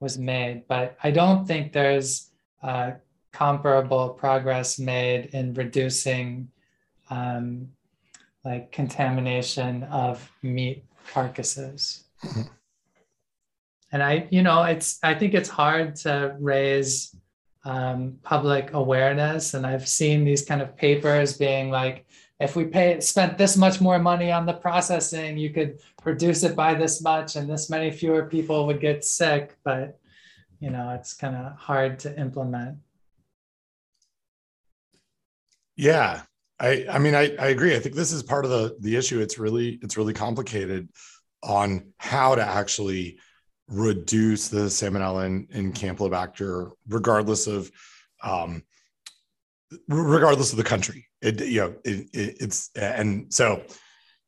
was made, but I don't think there's uh, comparable progress made in reducing um, like contamination of meat carcasses. And I, you know, it's I think it's hard to raise um, public awareness, and I've seen these kind of papers being like, if we pay spent this much more money on the processing, you could reduce it by this much, and this many fewer people would get sick. But you know, it's kind of hard to implement. Yeah, I I mean I I agree. I think this is part of the the issue. It's really it's really complicated on how to actually reduce the salmonella and, and campylobacter, regardless of um, regardless of the country. It, you know, it, it, it's and so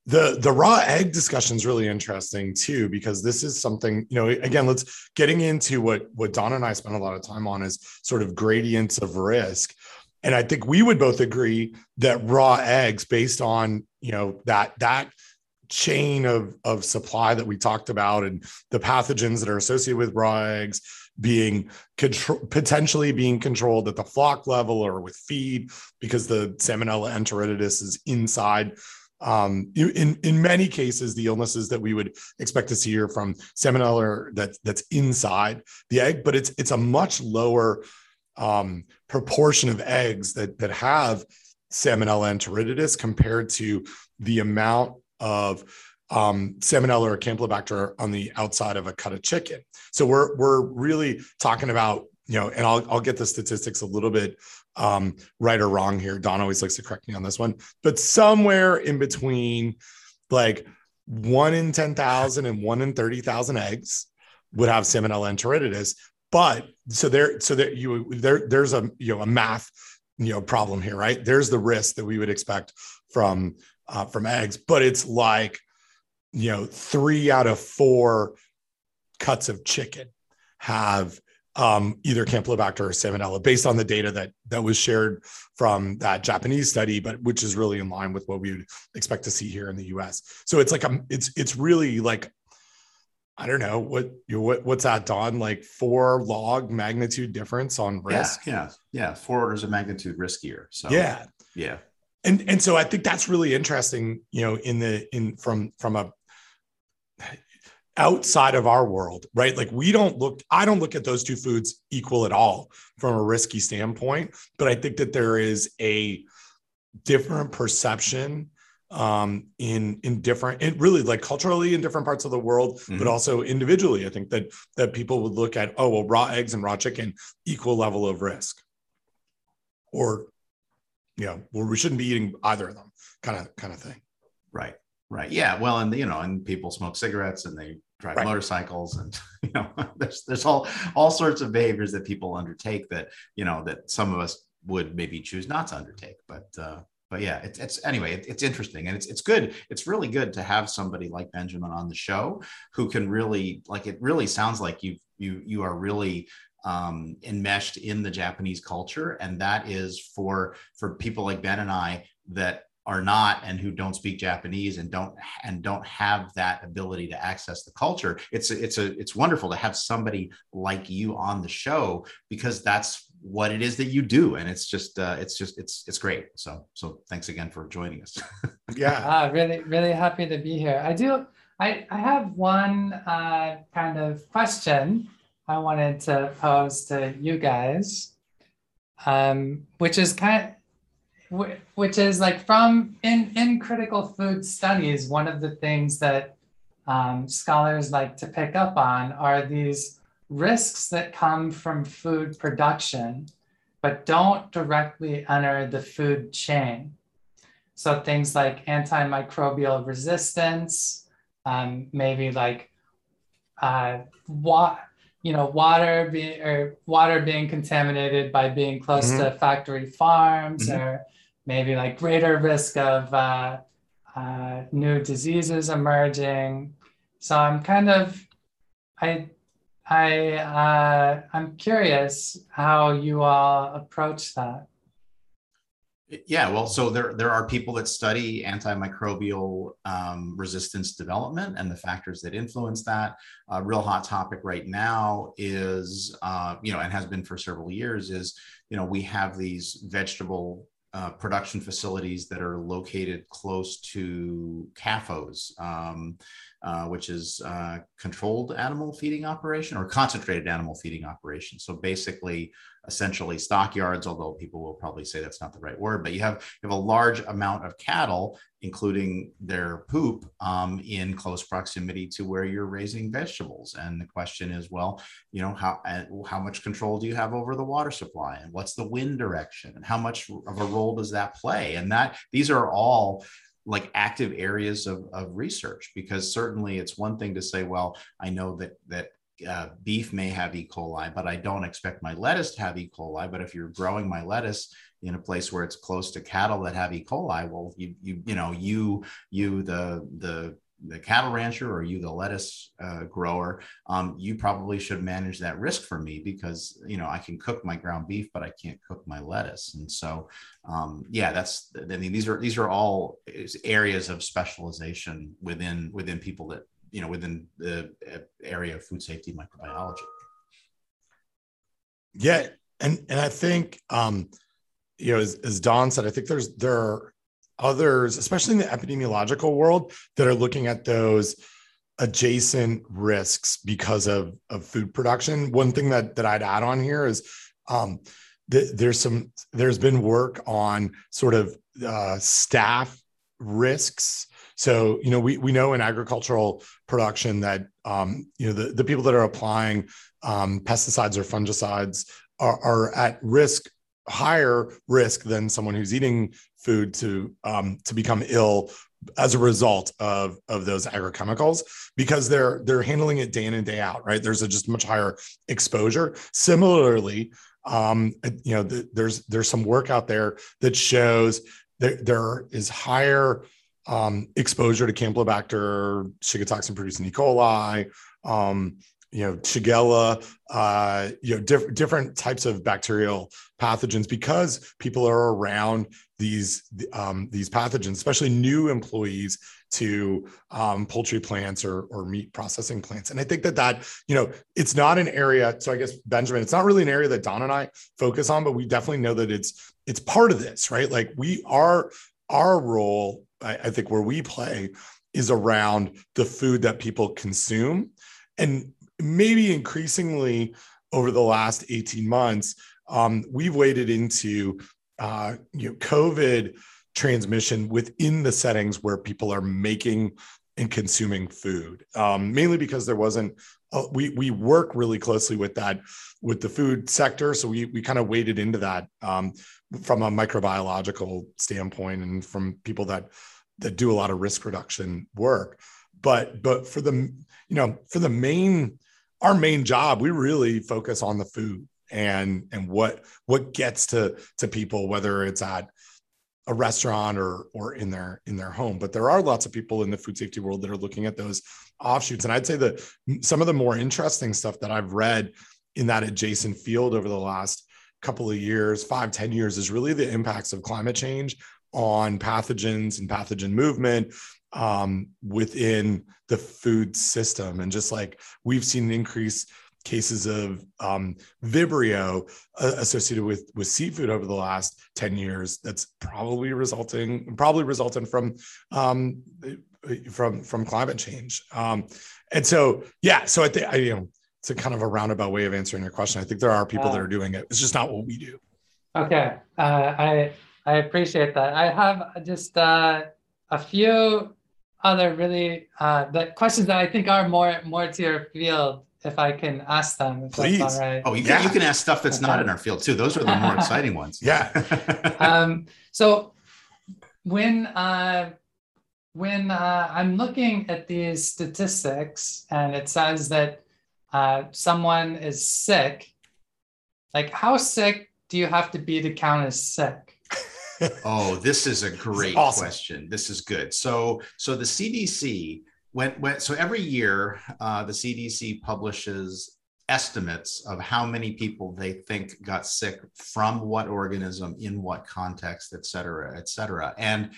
the the raw egg discussion is really interesting too because this is something you know again let's getting into what what don and i spent a lot of time on is sort of gradients of risk. And i think we would both agree that raw eggs based on you know that that chain of of supply that we talked about and the pathogens that are associated with raw eggs being potentially being controlled at the flock level or with feed because the salmonella enteritidis is inside. Um, in in many cases, the illnesses that we would expect to see are from salmonella that that's inside the egg, but it's it's a much lower um, proportion of eggs that that have salmonella enteritidis compared to the amount of um, salmonella or campylobacter on the outside of a cut of chicken. So we're we're really talking about you know, and I'll I'll get the statistics a little bit um, right or wrong here. Don always likes to correct me on this one, but somewhere in between, like one in 10,000 and one in 30,000 eggs would have salmonella enteritidis. But so there, so there you there there's a you know a math you know problem here, right? There's the risk that we would expect from uh, from eggs, but it's like you know three out of four cuts of chicken have um, either Campylobacter or Salmonella, based on the data that that was shared from that Japanese study, but which is really in line with what we would expect to see here in the U.S. So it's like a, it's it's really like I don't know what you what what's that Don like four log magnitude difference on risk. Yeah, yeah, yeah, four orders of magnitude riskier. So yeah, yeah, and and so I think that's really interesting. You know, in the in from from a outside of our world, right? Like we don't look, I don't look at those two foods equal at all from a risky standpoint, but I think that there is a different perception um in in different it really like culturally in different parts of the world mm-hmm. but also individually i think that that people would look at oh well raw eggs and raw chicken equal level of risk or you know well we shouldn't be eating either of them kind of kind of thing right right yeah well and you know and people smoke cigarettes and they drive right. motorcycles and you know there's there's all all sorts of behaviors that people undertake that you know that some of us would maybe choose not to undertake but uh but yeah it's, it's anyway it, it's interesting and it's it's good it's really good to have somebody like benjamin on the show who can really like it really sounds like you you you are really um, enmeshed in the Japanese culture, and that is for for people like Ben and I that are not and who don't speak Japanese and don't and don't have that ability to access the culture. It's a, it's a it's wonderful to have somebody like you on the show because that's what it is that you do and it's just uh, it's just it's it's great. So so thanks again for joining us. yeah. Ah, really really happy to be here. I do I I have one uh, kind of question I wanted to pose to you guys. Um, which is kind of which is like from in in critical food studies one of the things that um, scholars like to pick up on are these risks that come from food production but don't directly enter the food chain so things like antimicrobial resistance um, maybe like uh, what you know water being or water being contaminated by being close mm-hmm. to factory farms mm-hmm. or maybe like greater risk of uh, uh, new diseases emerging. So I'm kind of, I, I, uh, I'm curious how you all approach that. Yeah, well, so there there are people that study antimicrobial um, resistance development and the factors that influence that. A real hot topic right now is, uh, you know, and has been for several years, is you know we have these vegetable uh, production facilities that are located close to CAFOs, um, uh, which is uh, controlled animal feeding operation or concentrated animal feeding operation. So basically, essentially stockyards, although people will probably say that's not the right word, but you have you have a large amount of cattle, including their poop, um, in close proximity to where you're raising vegetables. And the question is, well, you know, how how much control do you have over the water supply, and what's the wind direction, and how much of a role does that play? And that these are all like active areas of, of research because certainly it's one thing to say well i know that that uh, beef may have E. coli, but I don't expect my lettuce to have E. coli. But if you're growing my lettuce in a place where it's close to cattle that have E. coli, well, you you you know you you the the the cattle rancher or you the lettuce uh, grower? Um, you probably should manage that risk for me because you know i can cook my ground beef but i can't cook my lettuce. And so um, yeah that's i mean these are these are all areas of specialization within within people that you know within the uh, area of food safety microbiology. Yeah and and i think um you know as, as don said i think there's there are others especially in the epidemiological world that are looking at those adjacent risks because of of food production. One thing that that i'd add on here is um th- there's some there's been work on sort of uh, staff risks. So, you know, we, we know in agricultural production that, um, you know, the, the people that are applying um, pesticides or fungicides are, are, at risk, higher risk than someone who's eating food to um, to become ill as a result of of those agrochemicals because they're they're handling it day in and day out right? There's a just much higher exposure. Similarly um, you know the, there's there's some work out there that shows that there is higher um, exposure to campylobacter shigatoxin producing e. coli um, you know shigella uh, you know diff- different types of bacterial pathogens because people are around these um, these pathogens, especially new employees to um, poultry plants or, or meat processing plants. And I think that that you know it's not an area. So I guess Benjamin, it's not really an area that Don and I focus on, but we definitely know that it's it's part of this, right? Like we are our role, I, I think, where we play is around the food that people consume, and maybe increasingly over the last 18 months um, we've waded into uh, you know, COVID transmission within the settings where people are making and consuming food, um, mainly because there wasn't. Uh, we we work really closely with that with the food sector, so we we kind of waded into that um, from a microbiological standpoint and from people that that do a lot of risk reduction work. But but for the you know for the main our main job, we really focus on the food and and what what gets to to people whether it's at a restaurant or or in their in their home. But there are lots of people in the food safety world that are looking at those offshoots. And i'd say that some of the more interesting stuff that i've read in that adjacent field over the last couple of years five ten years is really the impacts of climate change on pathogens and pathogen movement um, within the food system. And just like we've seen an increase cases of um, Vibrio uh, associated with with seafood over the last 10 years that's probably resulting probably resulting from um, from from climate change. Um, and so yeah so I think I you know it's a kind of a roundabout way of answering your question. I think there are people uh, that are doing it. It's just not what we do. Okay. Uh, I I appreciate that. I have just uh, a few other really uh, the questions that I think are more more to your field if I can ask them. If Please. That's all right. Oh, you can, yeah. you can ask stuff that's okay. not in our field too. Those are the more exciting ones. Yeah. um, so when uh, when uh, I'm looking at these statistics and it says that uh, someone is sick, like how sick do you have to be to count as sick? Oh, this is a great awesome. question. This is good. So, so the CDC went, went so every year uh, the CDC publishes estimates of how many people they think got sick from what organism in what context et cetera et cetera and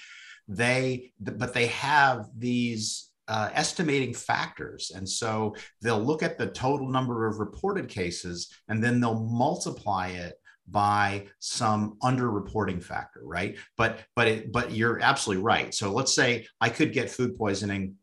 they but they have these uh, estimating factors and so they'll look at the total number of reported cases and then they'll multiply it by some underreporting factor right but but it, but you're absolutely right so let's say i could get food poisoning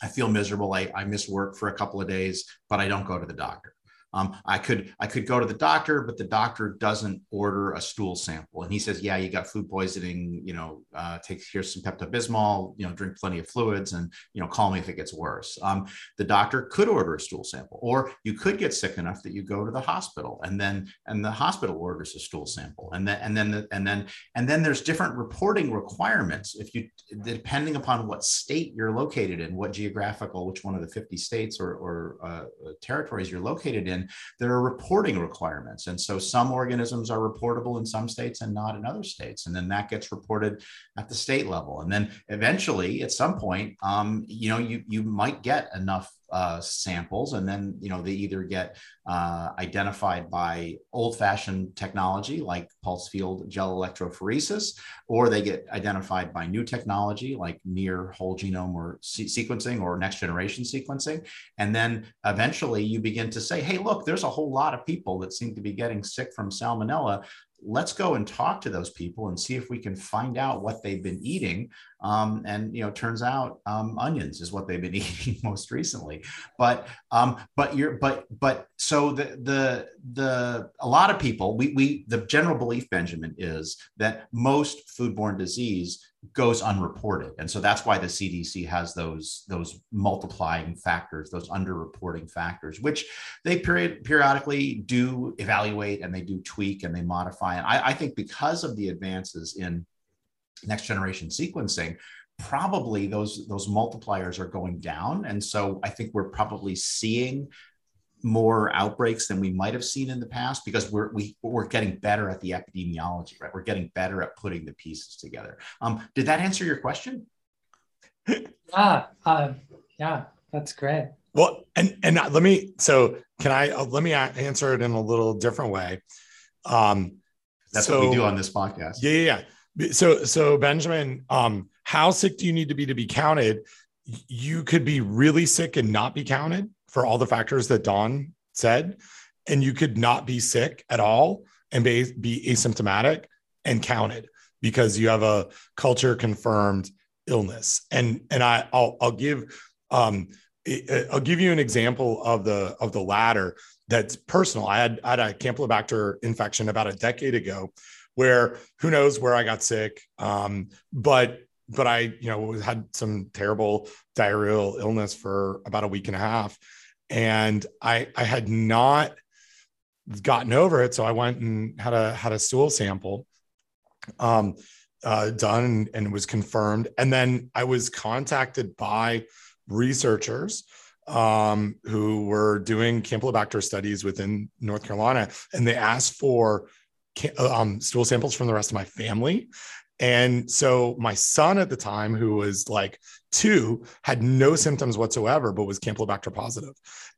I feel miserable. I, I miss work for a couple of days, but I don't go to the doctor. Um, I could I could go to the doctor, but the doctor doesn't order a stool sample, and he says, "Yeah, you got food poisoning. You know, uh, take here's some Pepto Bismol. You know, drink plenty of fluids, and you know, call me if it gets worse." Um, the doctor could order a stool sample, or you could get sick enough that you go to the hospital, and then and the hospital orders a stool sample, and then and then the, and then and then there's different reporting requirements if you depending upon what state you're located in, what geographical, which one of the 50 states or, or uh, territories you're located in there are reporting requirements. And so some organisms are reportable in some states and not in other states. And then that gets reported at the state level. And then eventually, at some point, um, you know, you, you might get enough uh, samples, and then you know they either get uh, identified by old-fashioned technology like pulse field gel electrophoresis, or they get identified by new technology like near whole genome or se- sequencing or next generation sequencing, and then eventually you begin to say, hey, look, there's a whole lot of people that seem to be getting sick from salmonella let's go and talk to those people and see if we can find out what they've been eating. Um, and you know turns out um, onions is what they've been eating most recently. But um, but you're but but so the the the a lot of people we we the general belief benjamin is that most foodborne disease goes unreported. And so that's why the cdc has those those multiplying factors those underreporting factors which they period, periodically do evaluate and they do tweak and they modify. And I, I think because of the advances in next generation sequencing probably those those multipliers are going down. And so i think we're probably seeing more outbreaks than we might have seen in the past because we're we, we're getting better at the epidemiology right? We're getting better at putting the pieces together. Um, did that answer your question? Yeah uh, yeah that's great. Well and and let me so can i uh, let me answer it in a little different way. Um that's so, what we do on this podcast. Yeah yeah, yeah. so so benjamin um how sick do you need to be to be counted? You could be really sick and not be counted for all the factors that Don said, and you could not be sick at all and be, be asymptomatic and counted because you have a culture confirmed illness. And and I I'll I'll give um I'll give you an example of the of the latter that's personal. I had I had a Campylobacter infection about a decade ago, where who knows where I got sick, um, but but I you know had some terrible diarrheal illness for about a week and a half, and I I had not gotten over it, so I went and had a had a stool sample um, uh, done and, was confirmed, and then I was contacted by researchers um, who were doing Campylobacter studies within North Carolina, and they asked for um, stool samples from the rest of my family. And so my son at the time, who was like two, had no symptoms whatsoever, but was Campylobacter positive.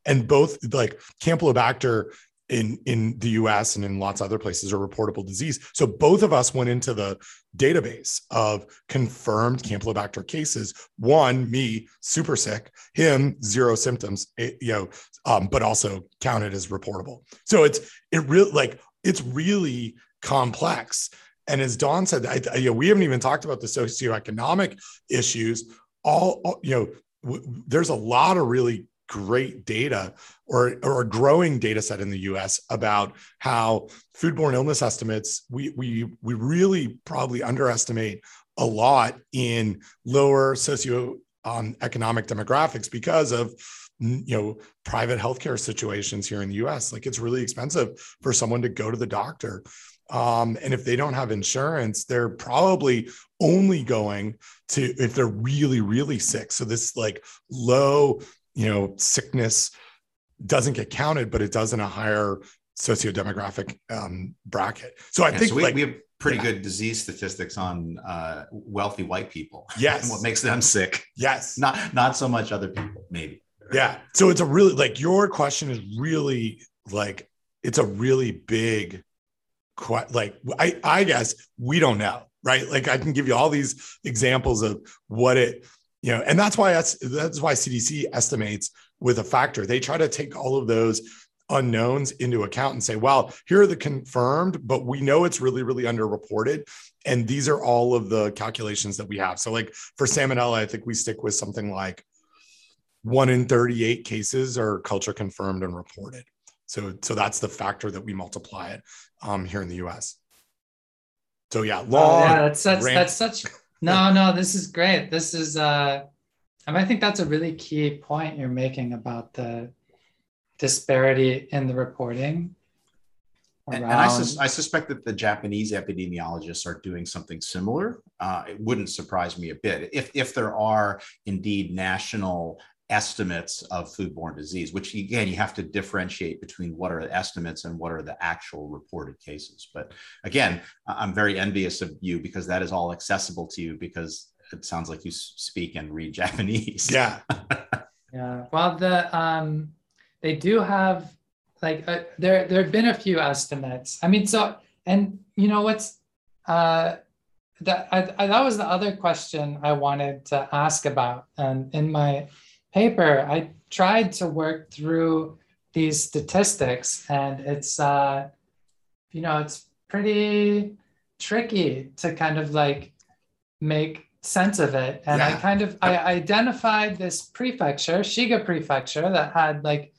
And both like Campylobacter in, in the US and in lots of other places are reportable disease. So both of us went into the database of confirmed Campylobacter cases. One, me, super sick, him, zero symptoms, it, you know, um, but also counted as reportable. So it's, it really like, it's really complex. And as Don said, I, I, you know, we haven't even talked about the socioeconomic issues. All, you know, w- there's a lot of really great data or, or a growing data set in the US about how foodborne illness estimates, we, we, we really probably underestimate a lot in lower socio um, economic demographics because of you know private healthcare situations here in the US like it's really expensive for someone to go to the doctor um, and if they don't have insurance, they're probably only going to if they're really, really sick. So this like low, you know, sickness doesn't get counted, but it does in a higher socio-demographic um, bracket. So I yeah, think so we, like, we have pretty yeah. good disease statistics on uh, wealthy white people. Yes. what makes them sick. Yes. Not not so much other people, maybe. Yeah. So it's a really like your question is really like it's a really big quite like I, I guess we don't know, right? Like I can give you all these examples of what it, you know, and that's why that's that's why CDC estimates with a factor. They try to take all of those unknowns into account and say, well, here are the confirmed, but we know it's really, really underreported. And these are all of the calculations that we have. So, like for salmonella, I think we stick with something like one in 38 cases are culture confirmed and reported. So, so that's the factor that we multiply it um, here in the U.S. So yeah, long. Oh, yeah, that's such. That's such. No, no, this is great. This is. uh I, mean, I think that's a really key point you're making about the disparity in the reporting. Around... And, I, sus- I, suspect that the Japanese epidemiologists are doing something similar. Uh, it wouldn't surprise me a bit if if there are indeed national estimates of foodborne disease, which again, you have to differentiate between what are the estimates and what are the actual reported cases. But again, I'm very envious of you because that is all accessible to you because it sounds like you speak and read Japanese. Yeah. yeah. Well, the, um, they do have like, uh, there, there have been a few estimates. I mean, so, and you know, what's, uh, that, I, I, that was the other question I wanted to ask about. And in my, paper, I tried to work through these statistics, and it's uh, you know it's pretty tricky to kind of like make sense of it. And yeah. I kind of I identified this prefecture, Shiga Prefecture, that had like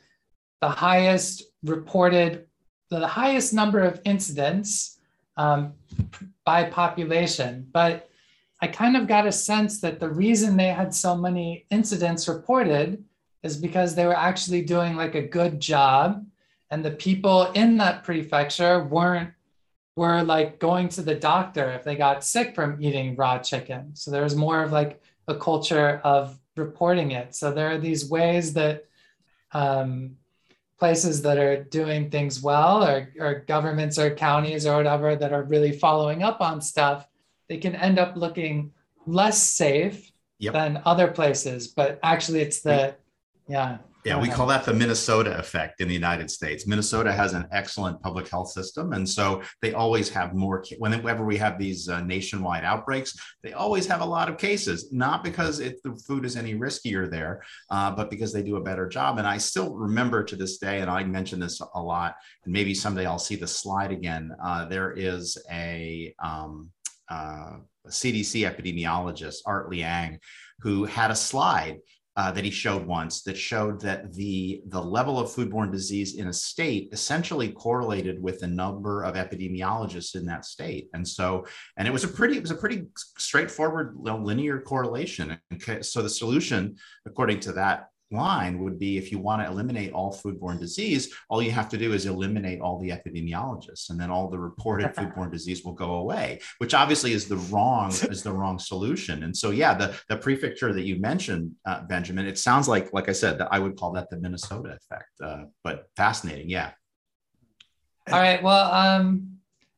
the highest reported, the highest number of incidents um, by population, but I kind of got a sense that the reason they had so many incidents reported is because they were actually doing like a good job and the people in that prefecture weren't were like going to the doctor if they got sick from eating raw chicken. So there was more of like a culture of reporting it. So there are these ways that um, places that are doing things well or, or governments or counties or whatever that are really following up on stuff they can end up looking less safe yep. than other places but actually it's the yeah yeah, we call that the Minnesota effect in the United States. Minnesota has an excellent public health system. And so they always have more, whenever we have these uh, nationwide outbreaks, they always have a lot of cases, not because it, the food is any riskier there, uh, but because they do a better job. And I still remember to this day, and I mention this a lot, and maybe someday I'll see the slide again. Uh, there is a, um, uh, CDC epidemiologist, Art Liang, who had a slide uh, that he showed once that showed that the the level of foodborne disease in a state essentially correlated with the number of epidemiologists in that state. And so and it was a pretty it was a pretty straightforward linear correlation. And so the solution according to that line would be if you want to eliminate all foodborne disease, all you have to do is eliminate all the epidemiologists, and then all the reported foodborne disease will go away. Which obviously is the wrong is the wrong solution. And so, yeah, the the prefecture that you mentioned, uh, Benjamin, it sounds like like I said that I would call that the Minnesota effect. Uh, but fascinating, yeah. All right. Well, um,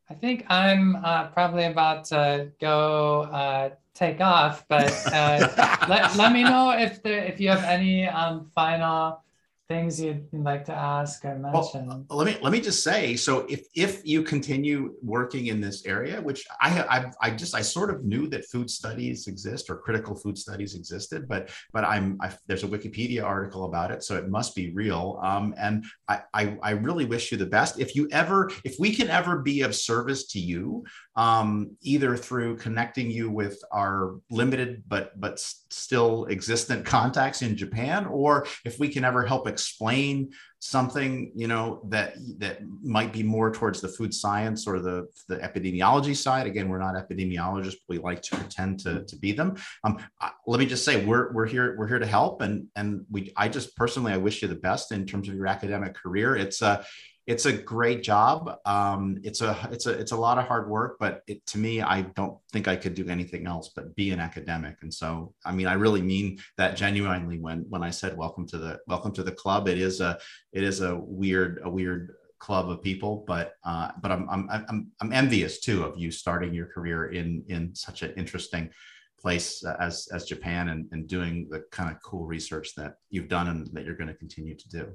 I think I'm uh, probably about to go uh, take off, but uh, let, let me know if there if you have any um, final things you'd like to ask or mention? Well, let me let me just say. So if if you continue working in this area, which I I, I just I sort of knew that food studies exist or critical food studies existed, but but I'm I, there's a Wikipedia article about it, so it must be real. Um, and I, I I really wish you the best. If you ever if we can ever be of service to you, um, either through connecting you with our limited but but still existent contacts in Japan, or if we can ever help explain something you know that that might be more towards the food science or the the epidemiology side. Again we're not epidemiologists but we like to pretend to, to be them. Um, let me just say we're, we're here we're here to help and and we i just personally i wish you the best in terms of your academic career. It's uh, it's a great job. Um, it's a it's a it's a lot of hard work, but it, to me, I don't think I could do anything else but be an academic. And so, I mean, I really mean that genuinely when when I said welcome to the welcome to the club. It is a it is a weird a weird club of people, but uh, but I'm, I'm I'm I'm envious too of you starting your career in in such an interesting place as as Japan and, and doing the kind of cool research that you've done and that you're going to continue to do.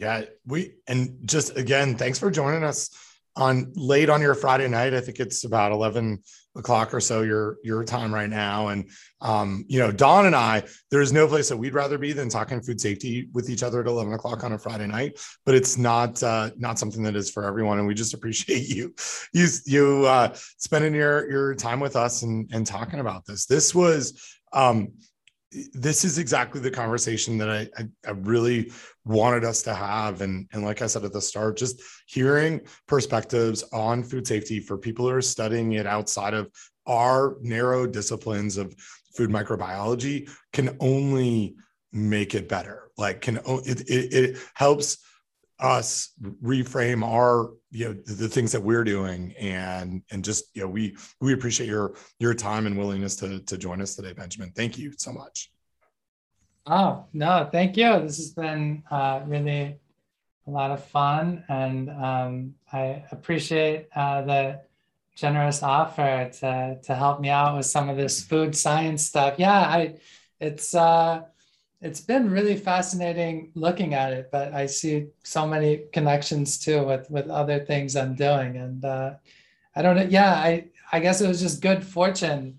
Yeah, we and just again, thanks for joining us on late on your Friday night. I think it's about eleven o'clock or so your your time right now. And um, you know, Don and I, there's no place that we'd rather be than talking food safety with each other at eleven o'clock on a Friday night. But it's not uh, not something that is for everyone, and we just appreciate you you you uh, spending your your time with us and and talking about this. This was um, this is exactly the conversation that I, I, I, really wanted us to have. And, and like I said at the start, just hearing perspectives on food safety for people who are studying it outside of our narrow disciplines of food microbiology can only make it better. Like can it, it, it helps us reframe our you know the, the, things that we're doing and and just you know we we appreciate your your time and willingness to to join us today benjamin. Thank you so much. Oh no thank you. This has been uh, really a lot of fun and um, i appreciate uh, the generous offer to to help me out with some of this food science stuff. Yeah i it's uh it's been really fascinating looking at it, but I see so many connections too with with other things I'm doing, and uh, I don't know. Yeah, I I guess it was just good fortune,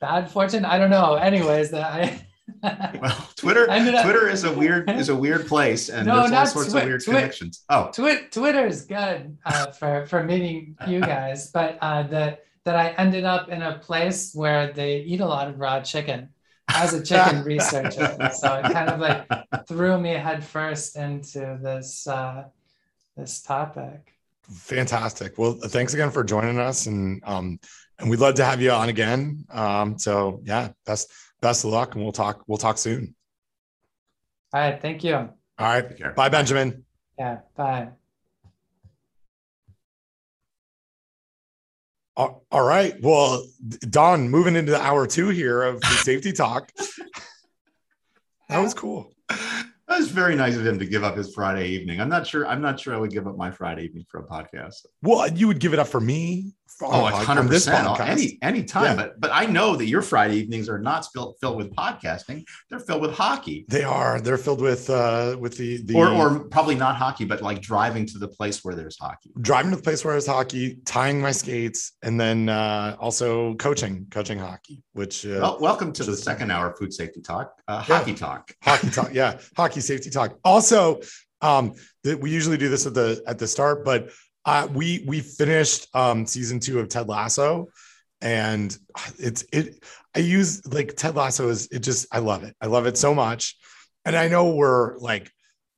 bad fortune. I don't know. Anyways, that I. well, Twitter up, Twitter is a weird is a weird place, and no, there's all sorts twi- of weird twi- connections. Oh, twi- Twitter is good uh, for for meeting you guys, but uh, that that I ended up in a place where they eat a lot of raw chicken as a chicken researcher. So it kind of like threw me headfirst into this uh, this topic. Fantastic. Well, thanks again for joining us, and um, and we'd love to have you on again. Um, so yeah, best best of luck, and we'll talk we'll talk soon. All right, thank you. All right, bye, Benjamin. Yeah, bye. All right. Well, Don, moving into the hour two here of the safety talk. that was cool. That was very nice of him to give up his Friday evening. I'm not sure. I'm not sure I would give up my Friday evening for a podcast. Well, you would give it up for me oh, hundred percent. Any any time, yeah. but but I know that your Friday evenings are not filled filled with podcasting. They're filled with hockey. They are. They're filled with uh with the the or or probably not hockey, but like driving to the place where there's hockey. Driving to the place where there's hockey, tying my skates, and then uh also coaching coaching hockey. Which uh, well, welcome to the second hour of food safety talk, uh, yeah. hockey talk, hockey talk. Yeah, hockey safety talk. Also, um, that we usually do this at the at the start, but uh, we we finished um, season two of Ted Lasso, and it's it. I use like Ted Lasso is it just I love it. I love it so much, and I know we're like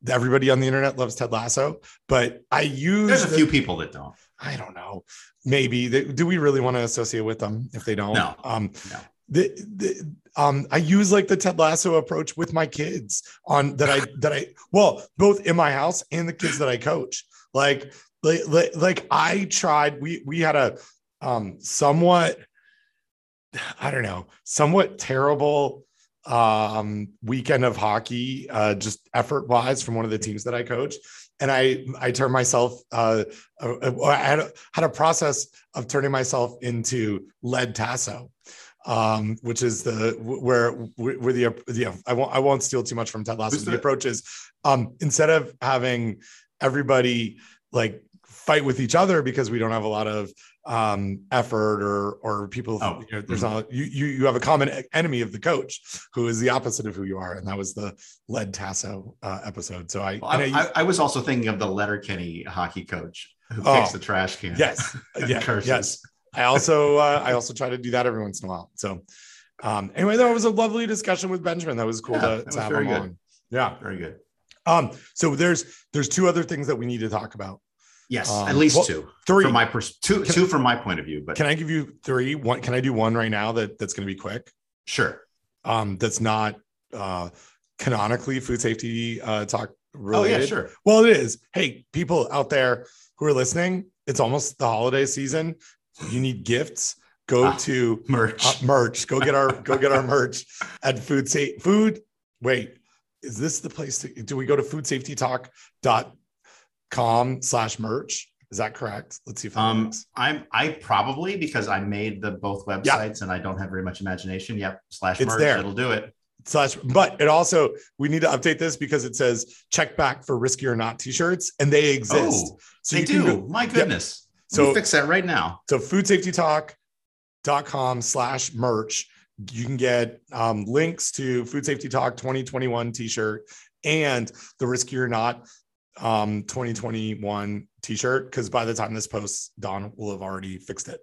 everybody on the internet loves Ted Lasso, but I use there's a the, few people that don't. I don't know. Maybe they, do we really want to associate with them if they don't? No. Um, no. The, the, um, I use like the Ted Lasso approach with my kids on that I that I well both in my house and the kids that I coach. Like like, like, like I tried, we, we had a um, somewhat, I don't know, somewhat terrible um, weekend of hockey, uh, just effort wise from one of the teams that I coach. And I, I turned myself, uh, uh, I had a, had a process of turning myself into Led Tasso um, which is the where where the the I won't I won't steal too much from Ted Lasso. The approach is um, instead of having everybody like fight with each other because we don't have a lot of um, effort or or people. Oh. You know, there's mm-hmm. not you, you you have a common enemy of the coach who is the opposite of who you are, and that was the Led Tasso uh, episode. So I, well, I, I, I, was also thinking of the Letterkenny hockey coach who oh, kicks the trash can. Yes, yeah, yes. I also uh, I also try to do that every once in a while. So um, anyway, that was a lovely discussion with Benjamin. That was cool yeah, to, to have him good. on. Yeah, very good. Um, so there's there's two other things that we need to talk about. Yes, um, at least well, two. Three from my pers- two can, two from my point of view. But can I give you three? One can I do one right now that that's going to be quick? Sure. Um, that's not uh, canonically food safety uh, talk related. Oh yeah, sure. Well, it is. Hey, people out there who are listening, it's almost the holiday season. You need gifts. Go ah, to merch. Uh, merch. Go get our go get our merch at food safe food. Wait, is this the place to do we go to food safety talk dot com slash merch. Is that correct? Let's see if um, I'm I probably because I made the both websites and I don't have very much imagination. Yep, slash it's merch. There. It'll do it. Slash, but it also we need to update this because it says check back for risky or not t-shirts and they exist. Oh, so they do. Go, My goodness. Yep. So fix that right now. So foodsafetytalk.com slash merch. You can get um, links to Food Safety Talk 2021 t-shirt and the risky or not um 2021 t-shirt because by the time this posts don will have already fixed it.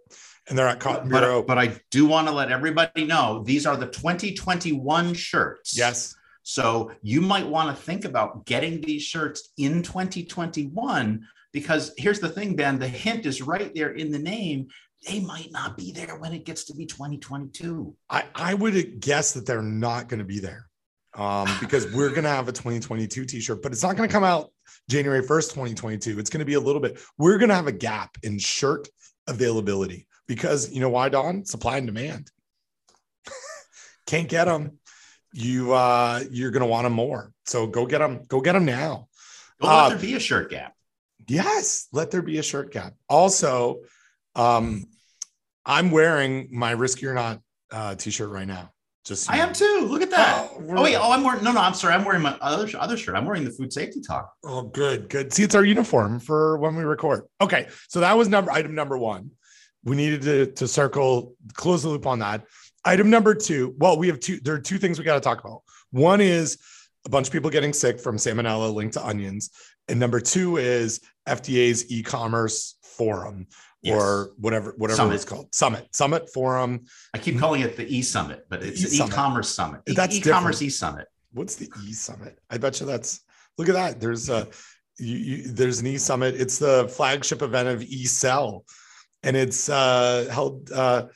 And they're at cotton bureau. but, but i do want to let everybody know these are the 2021 shirts. Yes. So you might want to think about getting these shirts in 2021 because here's the thing ben the hint is right there in the name. They might not be there when it gets to be 2022 i i would guess that they're not going to be there um, because we're going to have a 2022 t-shirt, but it's not going to come out January 1st, 2022. It's going to be a little bit, we're going to have a gap in shirt availability because you know why, Don? Supply and demand. Can't get them. You, uh, you're going to want them more. So go get them, go get them now. Uh, let there be a shirt gap. Yes. Let there be a shirt gap. Also, um, I'm wearing my Risky or Not uh, t-shirt right now. Just I am too. Look at that. Oh, oh, wait. Oh, I'm wearing. No, no. I'm sorry. I'm wearing my other other shirt. I'm wearing the food safety talk. Oh, good, good. See, it's our uniform for when we record. Okay, so that was number item number one. We needed to to circle close the loop on that. Item number two. Well, we have two. There are two things we got to talk about. One is a bunch of people getting sick from salmonella linked to onions, and number two is FDA's e-commerce forum yes. or whatever whatever summit. it's called summit summit forum i keep calling it the e-summit but it's e e-commerce summit e- that's e-commerce e-summit what's the e-summit i bet you that's look at that there's a you, you, there's an e-summit it's the flagship event of e-cell and it's uh, held uh,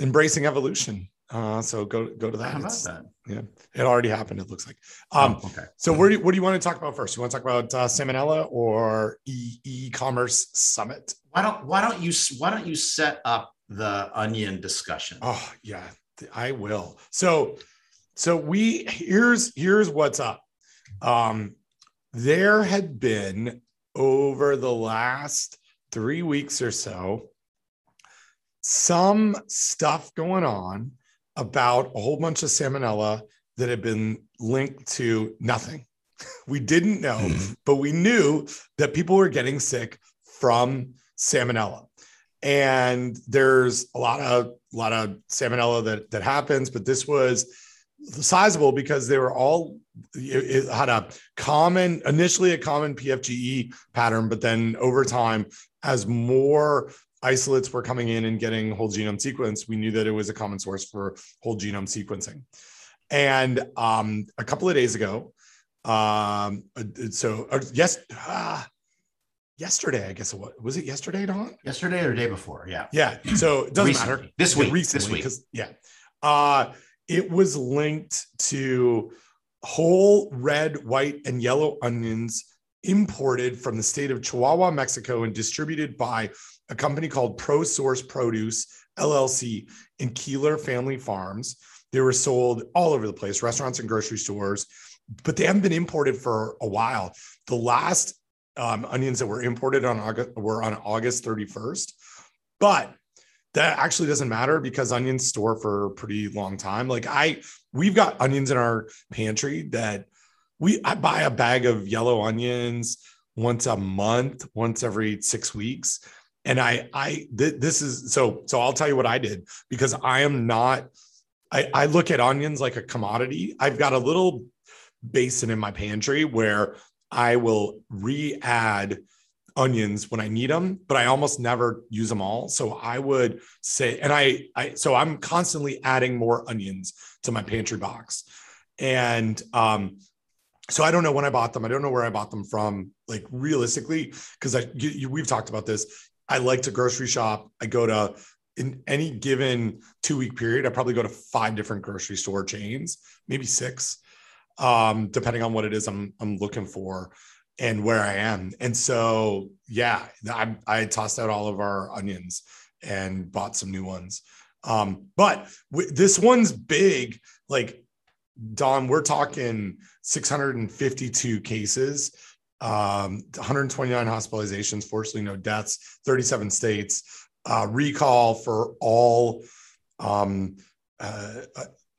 embracing evolution. Uh, so go go to that. How about It's- that? Yeah, it already happened. It looks like. Um, oh, okay. so where do you, what do you want to talk about first? You want to talk about uh, Salmonella or e- e-commerce summit? Why don't why don't you why don't you set up the onion discussion? Oh yeah, I will. So so we here's here's what's up. Um, there had been over the last three weeks or so some stuff going on about a whole bunch of salmonella that had been linked to nothing. We didn't know, Mhm. but we knew that people were getting sick from salmonella. And there's a lot of a lot of salmonella that that happens, but this was sizable because they were all it, had a common initially a common PFGE pattern, but then over time, as more isolates were coming in and getting whole genome sequence, we knew that it was a common source for whole genome sequencing. And um, a couple of days ago, um, uh, so uh, yes, ah, yesterday, I guess it was. Was it yesterday, Don? Yesterday or the day before? Yeah. Yeah. So it doesn't Recently. matter. This week. recently, This week. 'cause- yeah. Uh, it was linked to whole red, white, and yellow onions imported from the state of Chihuahua, Mexico, and distributed by a company called ProSource Produce LLC in Keeler Family Farms. They were sold all over the place, restaurants and grocery stores, but they haven't been imported for a while. The last um, onions that were imported on August were on August 31st, but that actually doesn't matter because onions store for a pretty long time. Like I, we've got onions in our pantry that we I buy a bag of yellow onions once a month, once every six weeks. And I, I, th- this is so, so I'll tell you what I did because I am not, I, I look at onions like a commodity. I've got a little basin in my pantry where I will re-add onions when I need them, but I almost never use them all. So I would say, and I, I, so I'm constantly adding more onions to my pantry box. And, um, so I don't know when I bought them. I don't know where I bought them from, like realistically, because I, you, you- we've talked about this. I like to grocery shop. I go to, in any given two week period, I probably go to five different grocery store chains, maybe six, um, depending on what it is I'm, I'm looking for and where I am. And so, yeah, I, I tossed out all of our onions and bought some new ones. Um, but w- this one's big. Like, Don, we're talking 652 cases, um, 129 hospitalizations, fortunately, no deaths, 37 states, uh, recall for all. Um, uh,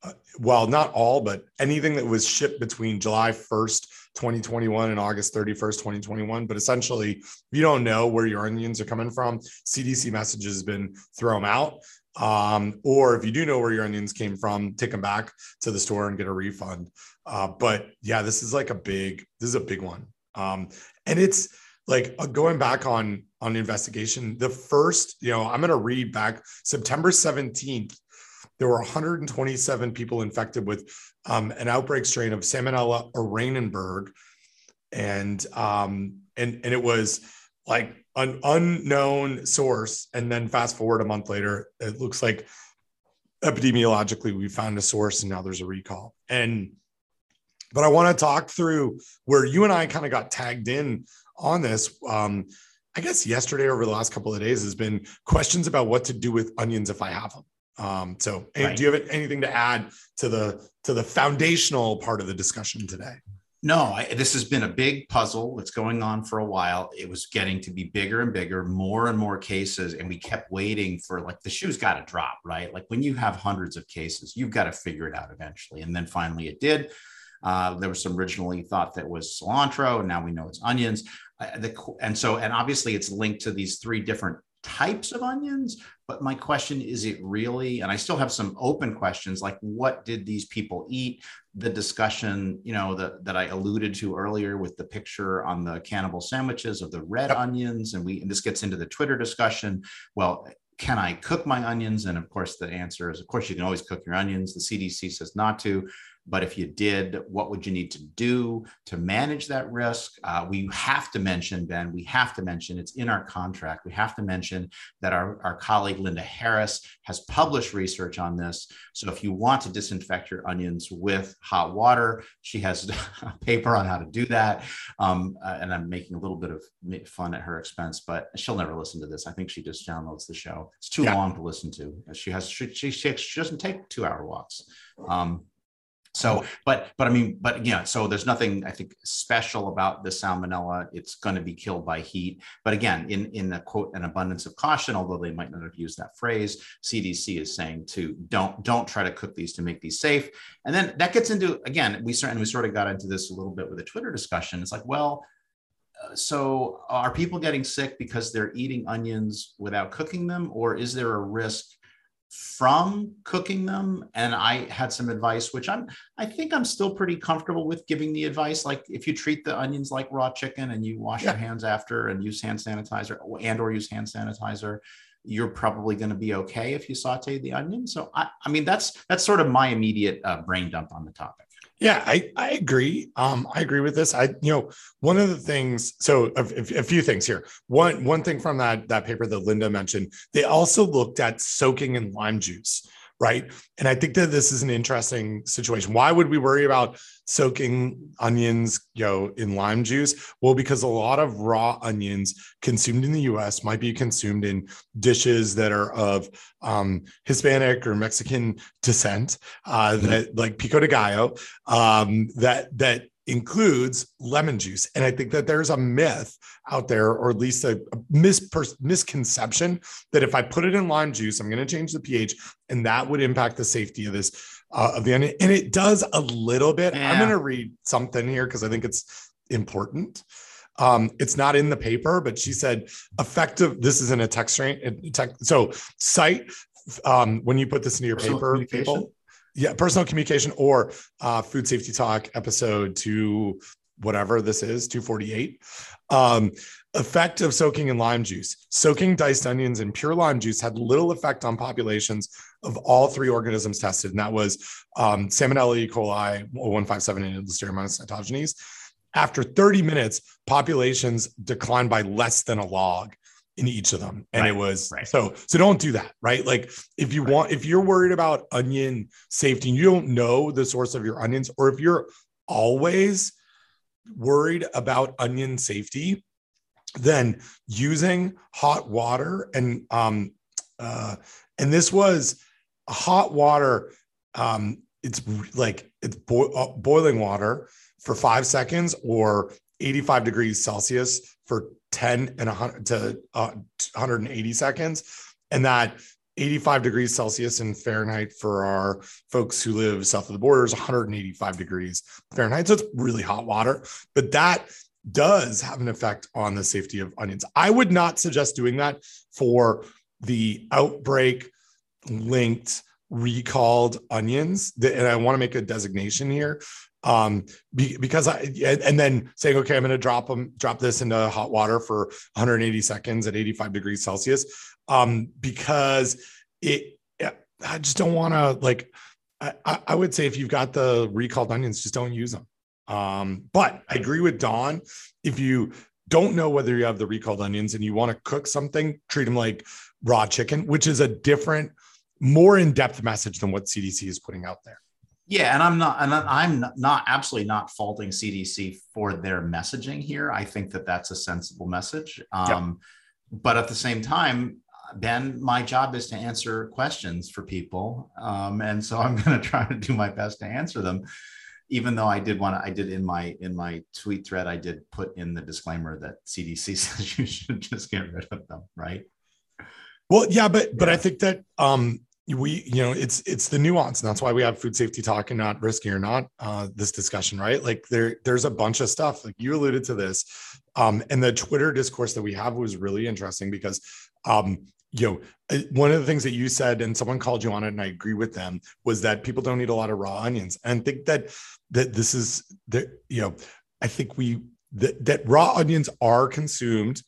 uh, well, not all, but anything that was shipped between July 1st, 2021 and August 31st, 2021. But essentially, if you don't know where your onions are coming from, CDC messages has been throw them out. Um, or if you do know where your onions came from, take them back to the store and get a refund. Uh, but yeah, this is like a big, this is a big one. Um, and it's like uh, going back on on investigation, the first, you know, I'm going to read back September 17th. There were 127 people infected with um, an outbreak strain of Salmonella Oranienburg, and um, and and it was like an unknown source. And then fast forward a month later, it looks like epidemiologically we found a source, and now there's a recall. And but I want to talk through where you and I kind of got tagged in on this. Um, I guess yesterday over the last couple of days has been questions about what to do with onions if I have them. Um, so, Right. do you have anything to add to the to the foundational part of the discussion today? No, I, this has been a big puzzle. It's going on for a while. It was getting to be bigger and bigger, more and more cases, and we kept waiting for like the shoe's got to drop, right? Like when you have hundreds of cases, you've got to figure it out eventually. And then finally, it did. Uh, there was some originally thought that was cilantro, and now we know it's onions. Uh, the, and so, and obviously, it's linked to these three different types of onions. But my question is, it really? And I still have some open questions, like what did these people eat? the discussion, you know, that that I alluded to earlier with the picture on the cannibal sandwiches of the red onions, and we and this gets into the Twitter discussion. Well, can I cook my onions? And of course, the answer is, of course, you can always cook your onions. The CDC says not to. But if you did, what would you need to do to manage that risk? Uh, we have to mention, Ben, we have to mention it's in our contract. We have to mention that our, our colleague Linda Harris has published research on this. So if you want to disinfect your onions with hot water, she has a paper on how to do that. Um, uh, and I'm making a little bit of fun at her expense, but she'll never listen to this. I think she just downloads the show. It's too yeah. long to listen to. She has she, she, she doesn't take two hour walks. Um, so, but but I mean, but yeah, so there's nothing I think special about the salmonella. It's going to be killed by heat. But again, in in the quote an abundance of caution, although they might not have used that phrase, CDC is saying to don't don't try to cook these to make these safe. And then that gets into again, we certainly we sort of got into this a little bit with a Twitter discussion. It's like, well, uh, so are people getting sick because they're eating onions without cooking them, or is there a risk from cooking them and i had some advice which i'm i think i'm still pretty comfortable with giving the advice. Like if you treat the onions like raw chicken and you wash yeah. your hands after and use hand sanitizer and or use hand sanitizer you're probably going to be okay if you saute the onion. So i, I mean that's that's sort of my immediate uh, brain dump on the topic yeah, I, I agree. Um, I agree with this. I, you know, one of the things, so a, a, few things here. One, one thing from that, that paper that Linda mentioned, they also looked at soaking in lime juice right? And I think that this is an interesting situation. Why would we worry about soaking onions, you know, in lime juice? Well, because a lot of raw onions consumed in the U.S. might be consumed in dishes that are of um, Hispanic or Mexican descent, uh, mm-hmm. that like pico de gallo, um, that that includes lemon juice. And I think that there's a myth out there, or at least a, a misconception that if I put it in lime juice, I'm going to change the pH and that would impact the safety of this, uh, of the onion. And it does a little bit. Yeah. I'm going to read something here because I think it's important. Um, it's not in the paper, but she said effective. This is in a text strain. Tech, so cite um, when you put this into your paper, people yeah, personal communication or uh, food safety talk episode to whatever this is, 248. Um, effect of soaking in lime juice. Soaking diced onions in pure lime juice had little effect on populations of all three organisms tested, and that was um, Salmonella E. coli, 0157, and Listeria cytogenes. After 30 minutes, populations declined by less than a log in each of them and right, it was right. so so don't do that right like if you right. want if you're worried about onion safety and you don't know the source of your onions or if you're always worried about onion safety then using hot water and um uh and this was hot water um it's like it's bo- uh, boiling water for 5 seconds or 85 degrees celsius for 10 and 100 to uh, 180 seconds and that 85 degrees celsius in fahrenheit for our folks who live south of the border is 185 degrees fahrenheit. So it's really hot water but that does have an effect on the safety of onions. I would not suggest doing that for the outbreak linked recalled onions. And i want to make a designation here um be, because i and then saying okay i'm going to drop them drop this into hot water for 180 seconds at 85 degrees celsius. Um because it i just don't want to like I, I would say if you've got the recalled onions just don't use them. Um but i agree with don if you don't know whether you have the recalled onions and you want to cook something treat them like raw chicken which is a different more in-depth message than what cdc is putting out there yeah, and I'm not, and I'm not absolutely not faulting CDC for their messaging here. I think that that's a sensible message. Um, yep. But at the same time, Ben, my job is to answer questions for people, um, and so I'm going to try to do my best to answer them. Even though I did want to, I did in my in my tweet thread, I did put in the disclaimer that CDC says you should just get rid of them, right? Well, yeah, but but I think that um, we you know it's it's the nuance and that's why we have food safety talk and not risky or not uh, this discussion right? Like there there's a bunch of stuff like you alluded to this um, and the twitter discourse that we have was really interesting because um, you know uh, one of the things that you said and someone called you on it and i agree with them was that people don't eat a lot of raw onions and think that that this is that you know i think we that, that raw onions are consumed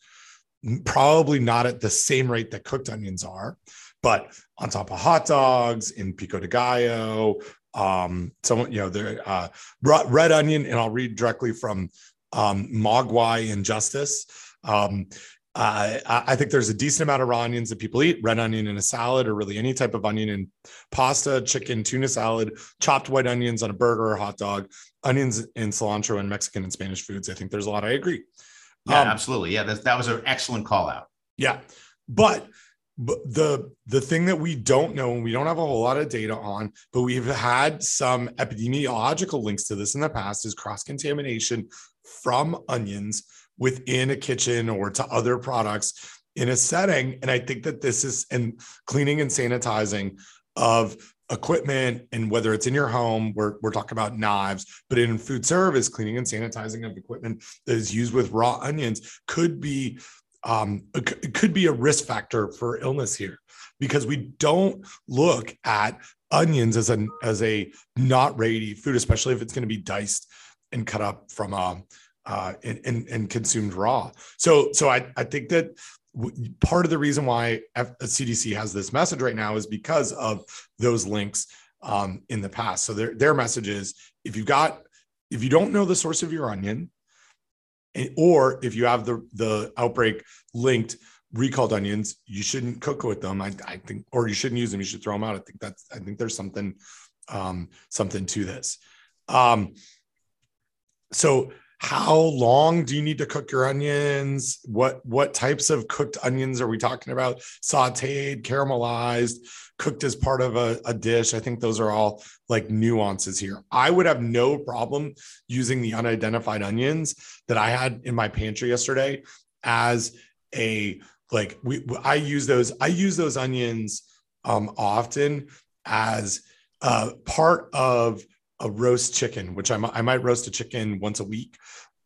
probably not at the same rate that cooked onions are but on top of hot dogs in pico de gallo um, someone, you know, the uh, red onion, and I'll read directly from um, Mogwai Injustice. Um, uh, I think there's a decent amount of raw onions that people eat. Red onion in a salad, or really any type of onion in pasta, chicken, tuna salad, chopped white onions on a burger or hot dog, onions in cilantro and Mexican and Spanish foods. I think there's a lot. I agree. Yeah, um, absolutely. Yeah, that, that was an excellent call out. Yeah, but but the the thing that we don't know and we don't have a whole lot of data on but we've had some epidemiological links to this in the past is cross contamination from onions within a kitchen or to other products in a setting. And I think that this is and cleaning and sanitizing of equipment and whether it's in your home, we're, we're talking about knives, but in food service, cleaning and sanitizing of equipment that is used with raw onions could be um, it could be a risk factor for illness here because we don't look at onions as a as a not ready food, especially if it's going to be diced and cut up from a uh, and, and, and consumed raw. So so I I think that part of the reason why F- CDC has this message right now is because of those links um, in the past. So their their message is if you've got if you don't know the source of your onion, or if you have the the outbreak linked recalled onions, you shouldn't cook with them. I, I think, or you shouldn't use them. You should throw them out. I think that's I think there's something um, something to this. Um, so how long do you need to cook your onions? What what types of cooked onions are we talking about? Sauteed caramelized cooked as part of a, a, dish. I think those are all like nuances here. I would have no problem using the unidentified onions that i had in my pantry yesterday as a like we i use those i use those onions um often as uh part of a roast chicken, which I, I might roast a chicken once a week.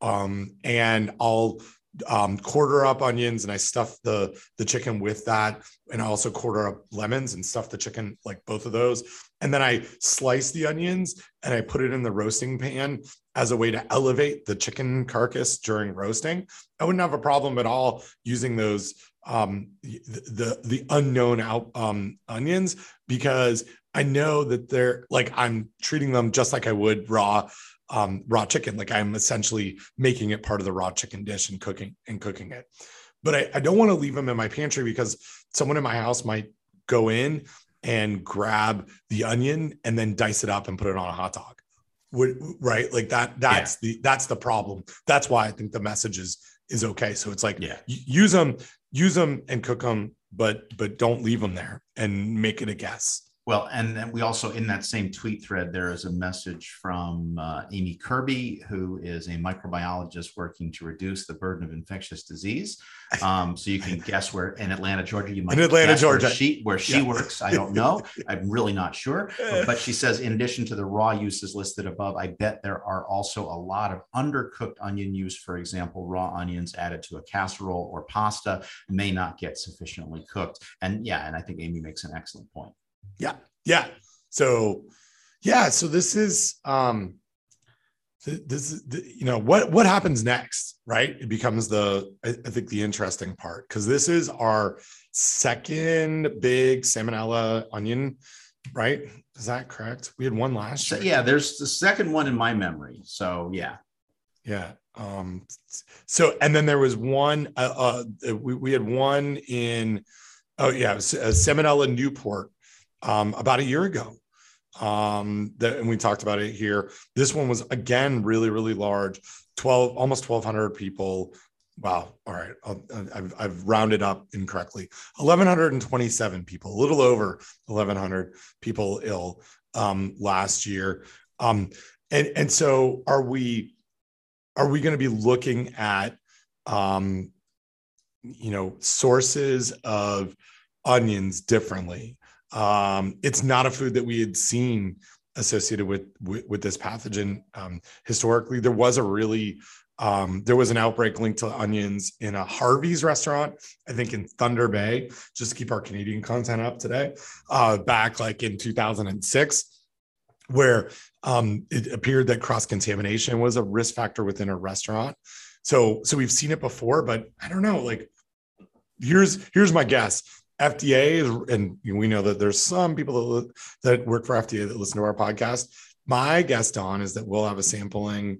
Um, and I'll um, quarter up onions and I stuff the the chicken with that, and I also quarter up lemons and stuff the chicken like both of those. And then I slice the onions and I put it in the roasting pan as a way to elevate the chicken carcass during roasting. I wouldn't have a problem at all using those um, the, the the unknown out um, onions because I know that they're like I'm treating them just like I would raw um, raw chicken. Like I'm essentially making it part of the raw chicken dish and cooking and cooking it. But I, I don't want to leave them in my pantry because someone in my house might go in and grab the onion and then dice it up and put it on a hot dog. Would, right? Like that. That's yeah. the that's the problem. That's why I think the message is is okay. So it's like yeah. use them, use them and cook them, but but don't leave them there and make it a guess. Well, and then we also, in that same tweet thread, there is a message from uh, Amy Kirby, who is a microbiologist working to reduce the burden of infectious disease. Um, so you can guess where in Atlanta, Georgia, you might in Atlanta, Georgia, where she, where she yeah. works. I don't know. I'm really not sure. But she says, in addition to the raw uses listed above, I bet there are also a lot of undercooked onion use. For example, raw onions added to a casserole or pasta may not get sufficiently cooked. And yeah, and I think Amy makes an excellent point. Yeah. Yeah. So, yeah. So this is, um, this is, you know, what, what happens next, right? It becomes the, I, think the interesting part, because this is our second big salmonella onion, right? Is that correct? We had one last year. Yeah. There's the second one in my memory. So, yeah. Yeah. Um, so, and then there was one, uh, uh we, we had one in, oh yeah, Salmonella Newport um, about a year ago. Um, that, and we talked about it here. This one was again really, really large 12, almost 1,200 people. Wow. All right. I've, I've rounded up incorrectly. 1,127 people, a little over 1,100 people ill um, last year. Um, and, and so are we, are we going to be looking at, um, you know, sources of onions differently? Um, it's not a food that we had seen associated with with, with this pathogen um, historically. There was a really um, there was an outbreak linked to onions in a Harvey's restaurant, I think in Thunder Bay, just to keep our Canadian content up today, uh, back like in 2006, where um, it appeared that cross contamination was a risk factor within a restaurant. So, so we've seen it before, but I don't know. Like, here's here's my guess: FDA, and we know that there's some people that, that work for FDA that listen to our podcast. My guess, Don, is that we'll have a sampling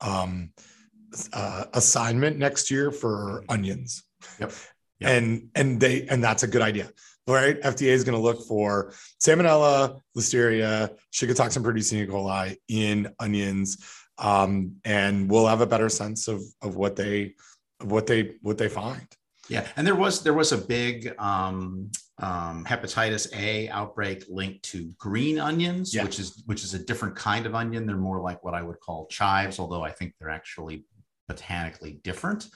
um, uh, assignment next year for onions. Yep. yep. And and they and that's a good idea. Right? FDA is going to look for salmonella, listeria, shigatoxin producing E. coli in onions. Um, and we'll have a better sense of of what they of what they what they find. Yeah, and there was there was a big um, um, hepatitis A outbreak linked to green onions, yeah. which is which is a different kind of onion. They're more like what I would call chives, although I think they're actually botanically different.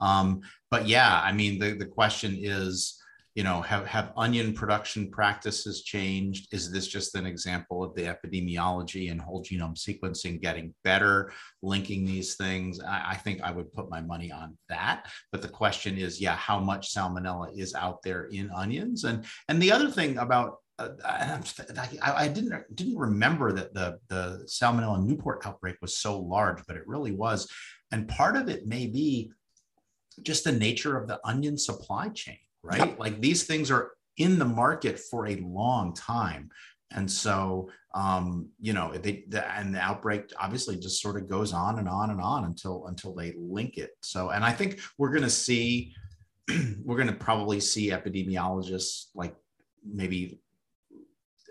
Um, but yeah, I mean the the question is you know have have onion production practices changed? Is this just an example of the epidemiology and whole genome sequencing getting better linking these things? I, I, think i would put my money on that. But the question is yeah how much salmonella is out there in onions? And and the other thing about uh, I, I, didn't didn't remember that the the salmonella Newport outbreak was so large, but it really was, and part of it may be just the nature of the onion supply chain right? Yep. Like these things are in the market for a long time. And so, um, you know, they the, and the outbreak obviously just sort of goes on and on and on until until they link it. So, and I think we're going to see, we're going to probably see epidemiologists like maybe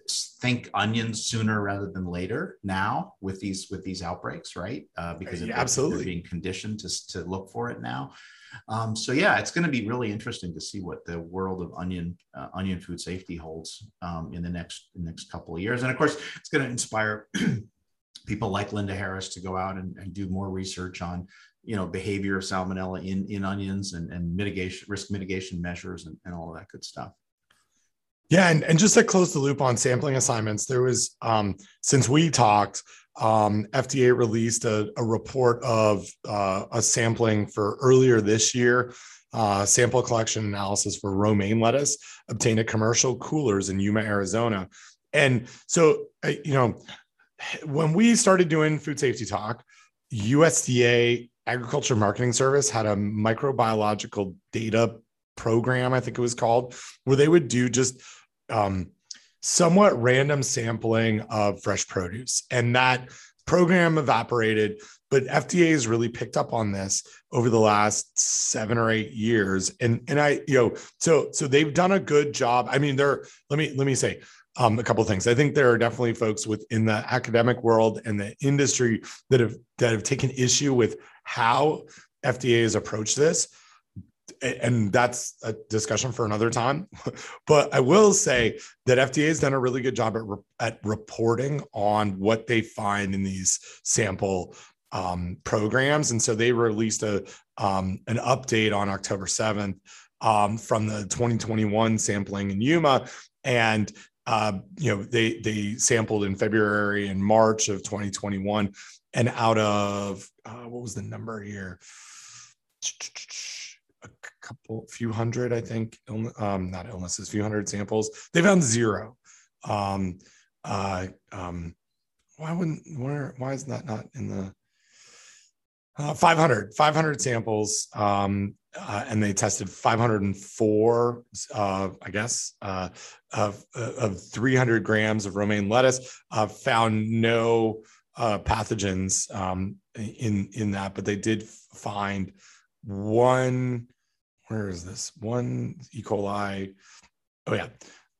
think onions sooner rather than later now with these with these outbreaks, right? Uh, because yeah, absolutely being conditioned to to look for it now. Um, so yeah, it's going to be really interesting to see what the world of onion uh, onion food safety holds um, in the next the next couple of years, and of course, it's going to inspire people like Linda Harris to go out and, and, do more research on you know behavior of salmonella in in onions and, and mitigation risk mitigation measures and, and all of that good stuff. Yeah, and, and just to close the loop on sampling assignments, there was um, since we talked, um, FDA released a, a report of uh, a sampling for earlier this year, uh, sample collection analysis for romaine lettuce obtained at commercial coolers in Yuma, Arizona. And so, uh, you know, when we started doing food safety talk, USDA Agriculture Marketing Service had a microbiological data program, I think it was called, where they would do just um, somewhat random sampling of fresh produce. And that program evaporated, but FDA has really picked up on this over the last seven or eight years. And and I, you know, so so they've done a good job. I mean, they're let me let me say um, a couple things. I think there are definitely folks within the academic world and the industry that have that have taken issue with how FDA has approached this and that's a discussion for another time. but I will say that FDA has done a really good job at, re- at reporting on what they find in these sample um, programs. And so they released a um, an update on October 7th um, from the 2021 sampling in Yuma. And uh, you know, they they sampled in February and March of 2021. And out of uh, what was the number here? Couple, few hundred, I think, um, not illnesses, few hundred samples. They found zero. Um, uh, um, why wouldn't, where, why is that not in the, uh, 500, 500 samples. Um, uh, and they tested 504, uh, I guess, uh, of, of 300 grams of romaine lettuce, uh, found no uh, pathogens um, in, in that, but they did find one where is this one E. coli? Oh yeah,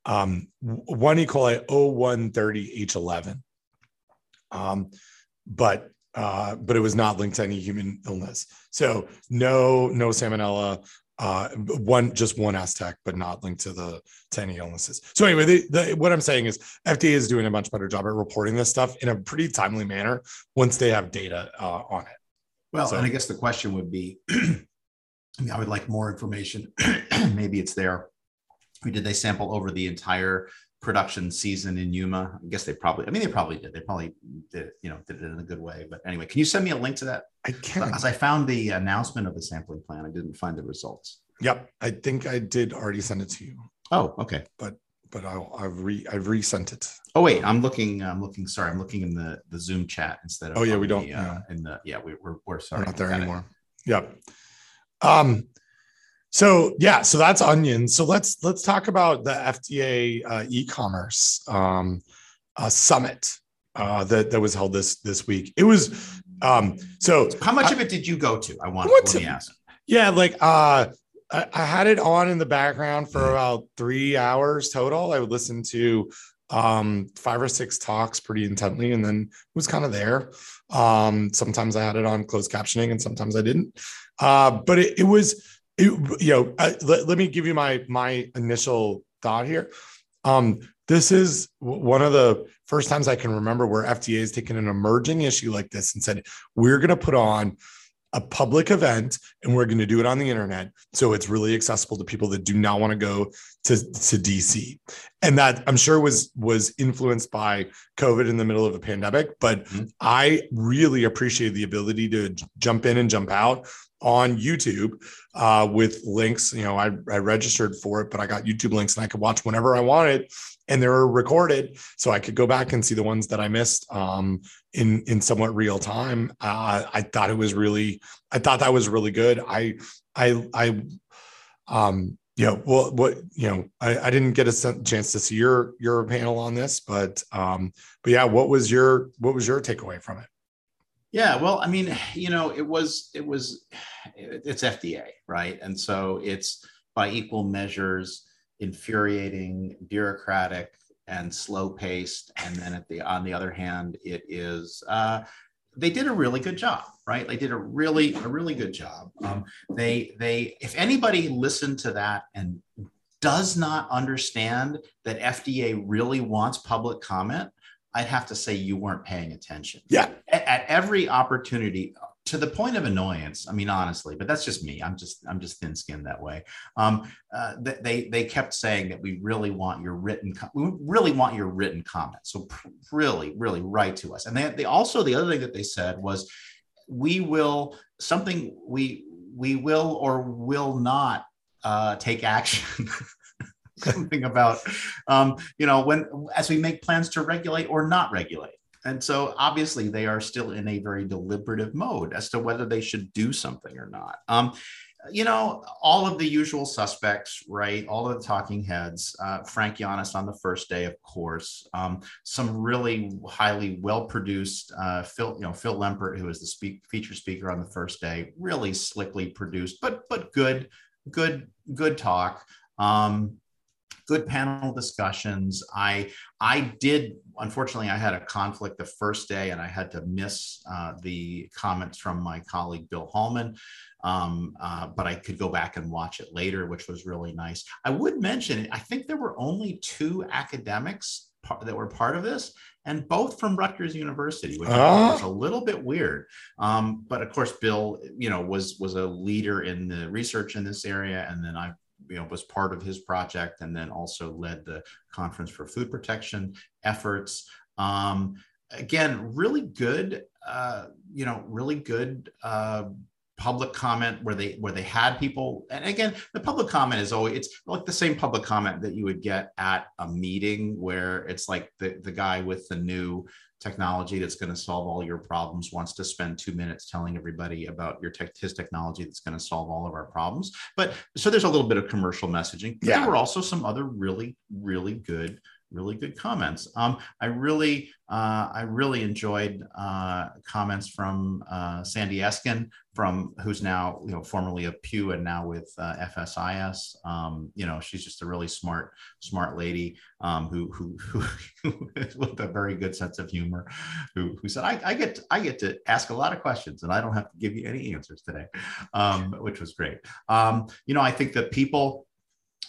um, one E. coli O130H11. Um, but uh, but it was not linked to any human illness. So no no salmonella. Uh, one just one STEC, but not linked to the to any illnesses. So anyway, the, the, what I'm saying is FDA is doing a much better job at reporting this stuff in a pretty timely manner once they have data uh, on it. Well, so, and I guess the question would be I mean, I would like more information. Maybe it's there. did they sample over the entire production season in Yuma? I guess they probably. I mean, they probably did. They probably did. You know, did it in a good way. But anyway, can you send me a link to that? I can. As I found the announcement of the sampling plan, I didn't find the results. Yep, I think I did already send it to you. Oh, okay. But but I'll, I've re I've resent it. Oh wait, I'm looking. I'm looking. Sorry, I'm looking in the the Zoom chat instead of. Oh yeah, we don't. The, uh, in the yeah, we, we're we're sorry. We're not there anymore. It. Yep. Um, So yeah, so that's onion. So let's let's talk about the FDA uh, e-commerce um, uh, summit uh, that that was held this this week. It was um, so. How much I, of it did you go to? I want, I to ask. Yeah, like uh, I, I, had it on in the background for mm. about three hours total. I would listen to um, five or six talks pretty intently, and then was kind of there. Um, sometimes I had it on closed captioning, and sometimes I didn't. Uh, but it, it was it, you know, let, let me give you my my initial thought here. Um, this is one of the first times I can remember where FDA has taken an emerging issue like this and said, we're going to put on a public event and we're going to do it on the internet. So it's really accessible to people that do not want to go to, to DC. And that I'm sure was, was influenced by COVID in the middle of a pandemic. But mm-hmm. I really appreciate the ability to jump in and jump out on YouTube uh, with links. You know, I, I registered for it, but I got YouTube links and I could watch whenever I wanted, and they were recorded, so I could go back and see the ones that I missed um, in in somewhat real time. Uh, I thought it was really, I thought that was really good. I I I um you know well what you know I, I didn't get a chance to see your your panel on this but um but yeah what was your what was your takeaway from it yeah, well, I mean, you know, it was it was it's FDA, right? And so it's by equal measures infuriating, bureaucratic, and slow paced. And then at the on the other hand, it is uh, they did a really good job, right? They did a really a really good job. Um, they they if anybody listened to that and does not understand that FDA really wants public comment, I'd have to say you weren't paying attention. Yeah. At, at, every opportunity, to the point of annoyance. I mean, honestly, but that's just me. I'm just I'm just thin-skinned that way. Um, uh, they they kept saying that we really want your written we really want your written comment. So pr- really, really write to us. And they, they also the other thing that they said was we will something we we will or will not uh, take action something about, um, you know, when as we make plans to regulate or not regulate. And so obviously they are still in a very deliberative mode as to whether they should do something or not. Um, you know, all of the usual suspects, right? All of the talking heads. Uh, Frank Yiannas on the first day, of course. Um, some really highly well-produced. Uh, Phil, you know, Phil Lempert, who was the speak, feature speaker on the first day, really slickly produced, but but good, good, good talk. Um, good panel discussions. I I did unfortunately I had a conflict the first day and I had to miss uh, the comments from my colleague Bill Hallman, um, uh, but I could go back and watch it later, which was really nice. I would mention I think there were only two academics that were part of this, and both from Rutgers University, which uh. was a little bit weird. Um, but of course, Bill, you know, was was a leader in the research in this area, and then I you know was part of his project and then also led the conference for food protection efforts. Um, again really good uh, you know really good uh, public comment where they where they had people. And again the public comment is always it's like the same public comment that you would get at a meeting where it's like the, the guy with the new technology that's going to solve all your problems wants to spend two minutes telling everybody about your tech, his technology that's going to solve all of our problems. But so there's a little bit of commercial messaging. yeah. There were also some other really, really good really good comments. Um, I really, uh, I really enjoyed uh, comments from uh, Sandy Eskin, from who's now, you know, formerly of Pew and now with uh, FSIS. Um, you know, she's just a really smart, smart lady um, who, who, who, with a very good sense of humor, who, who said, I, I, get, I get to ask a lot of questions and I don't have to give you any answers today, um, which was great. Um, you know, I think that people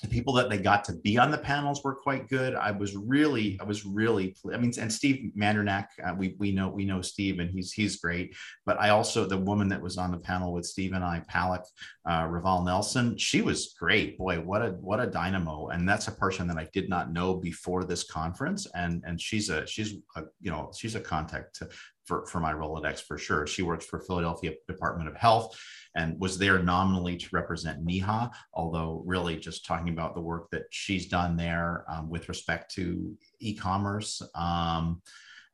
the people that they got to be on the panels were quite good. I was really, I was really, I mean, and Steve Mandernach, uh, we we know we know Steve, and he's he's great. But I also the woman that was on the panel with Steve and I, Palak uh, Raval Nelson, she was great. Boy, what a what a dynamo! And that's a person that I did not know before this conference, and and she's a she's a you know she's a contact to, for for my Rolodex for sure. She works for Philadelphia Department of Health and was there nominally to represent NEHA, although really just talking about the work that she's done there um, with respect to e-commerce. Um,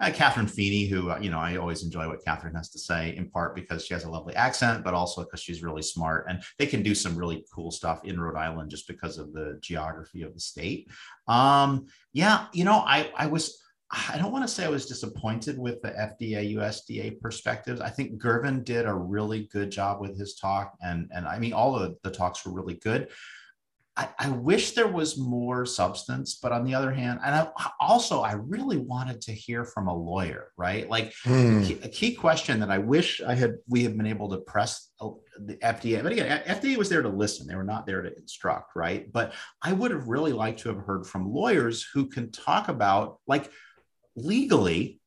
uh, Catherine Feeney, who uh, you know I always enjoy what Catherine has to say, in part because she has a lovely accent, but also because she's really smart, and they can do some really cool stuff in Rhode Island just because of the geography of the state. Um, yeah, you know, I I was. I don't want to say I was disappointed with the FDA USDA perspectives. I think Girvan did a really good job with his talk, and and I mean all of the talks were really good. I, I, wish there was more substance, but on the other hand, and I, also I really wanted to hear from a lawyer, right? Like hmm. a, key, a, key, question that I wish I had we had been able to press the FDA. But again, FDA was there to listen; they were not there to instruct, right? But I would have really liked to have heard from lawyers who can talk about, like, legally,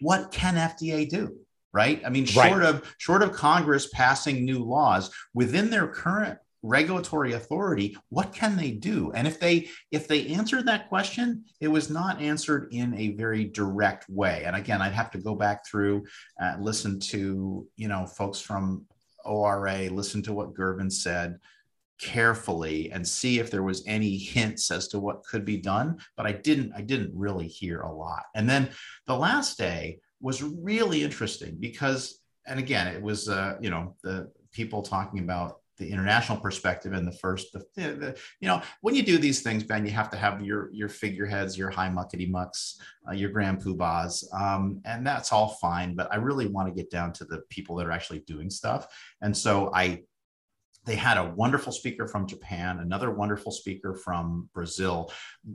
what can FDA do? Right. I mean, short right. of short of Congress passing new laws within their current regulatory authority what can they do and if they if they answered that question it was not answered in a very direct way and again i'd have to go back through uh, listen to you know folks from ora listen to what girvan said carefully and see if there was any hints as to what could be done but i didn't i didn't really hear a lot. And then the last day was really interesting because and again it was uh, you know the people talking about the international perspective and the first the, the, you know when you do these things ben you have to have your your figureheads your high muckety mucks uh, your grand poobahs um, and that's all fine but i really want to get down to the people that are actually doing stuff. And so i they had a wonderful speaker from Japan, another wonderful speaker from Brazil.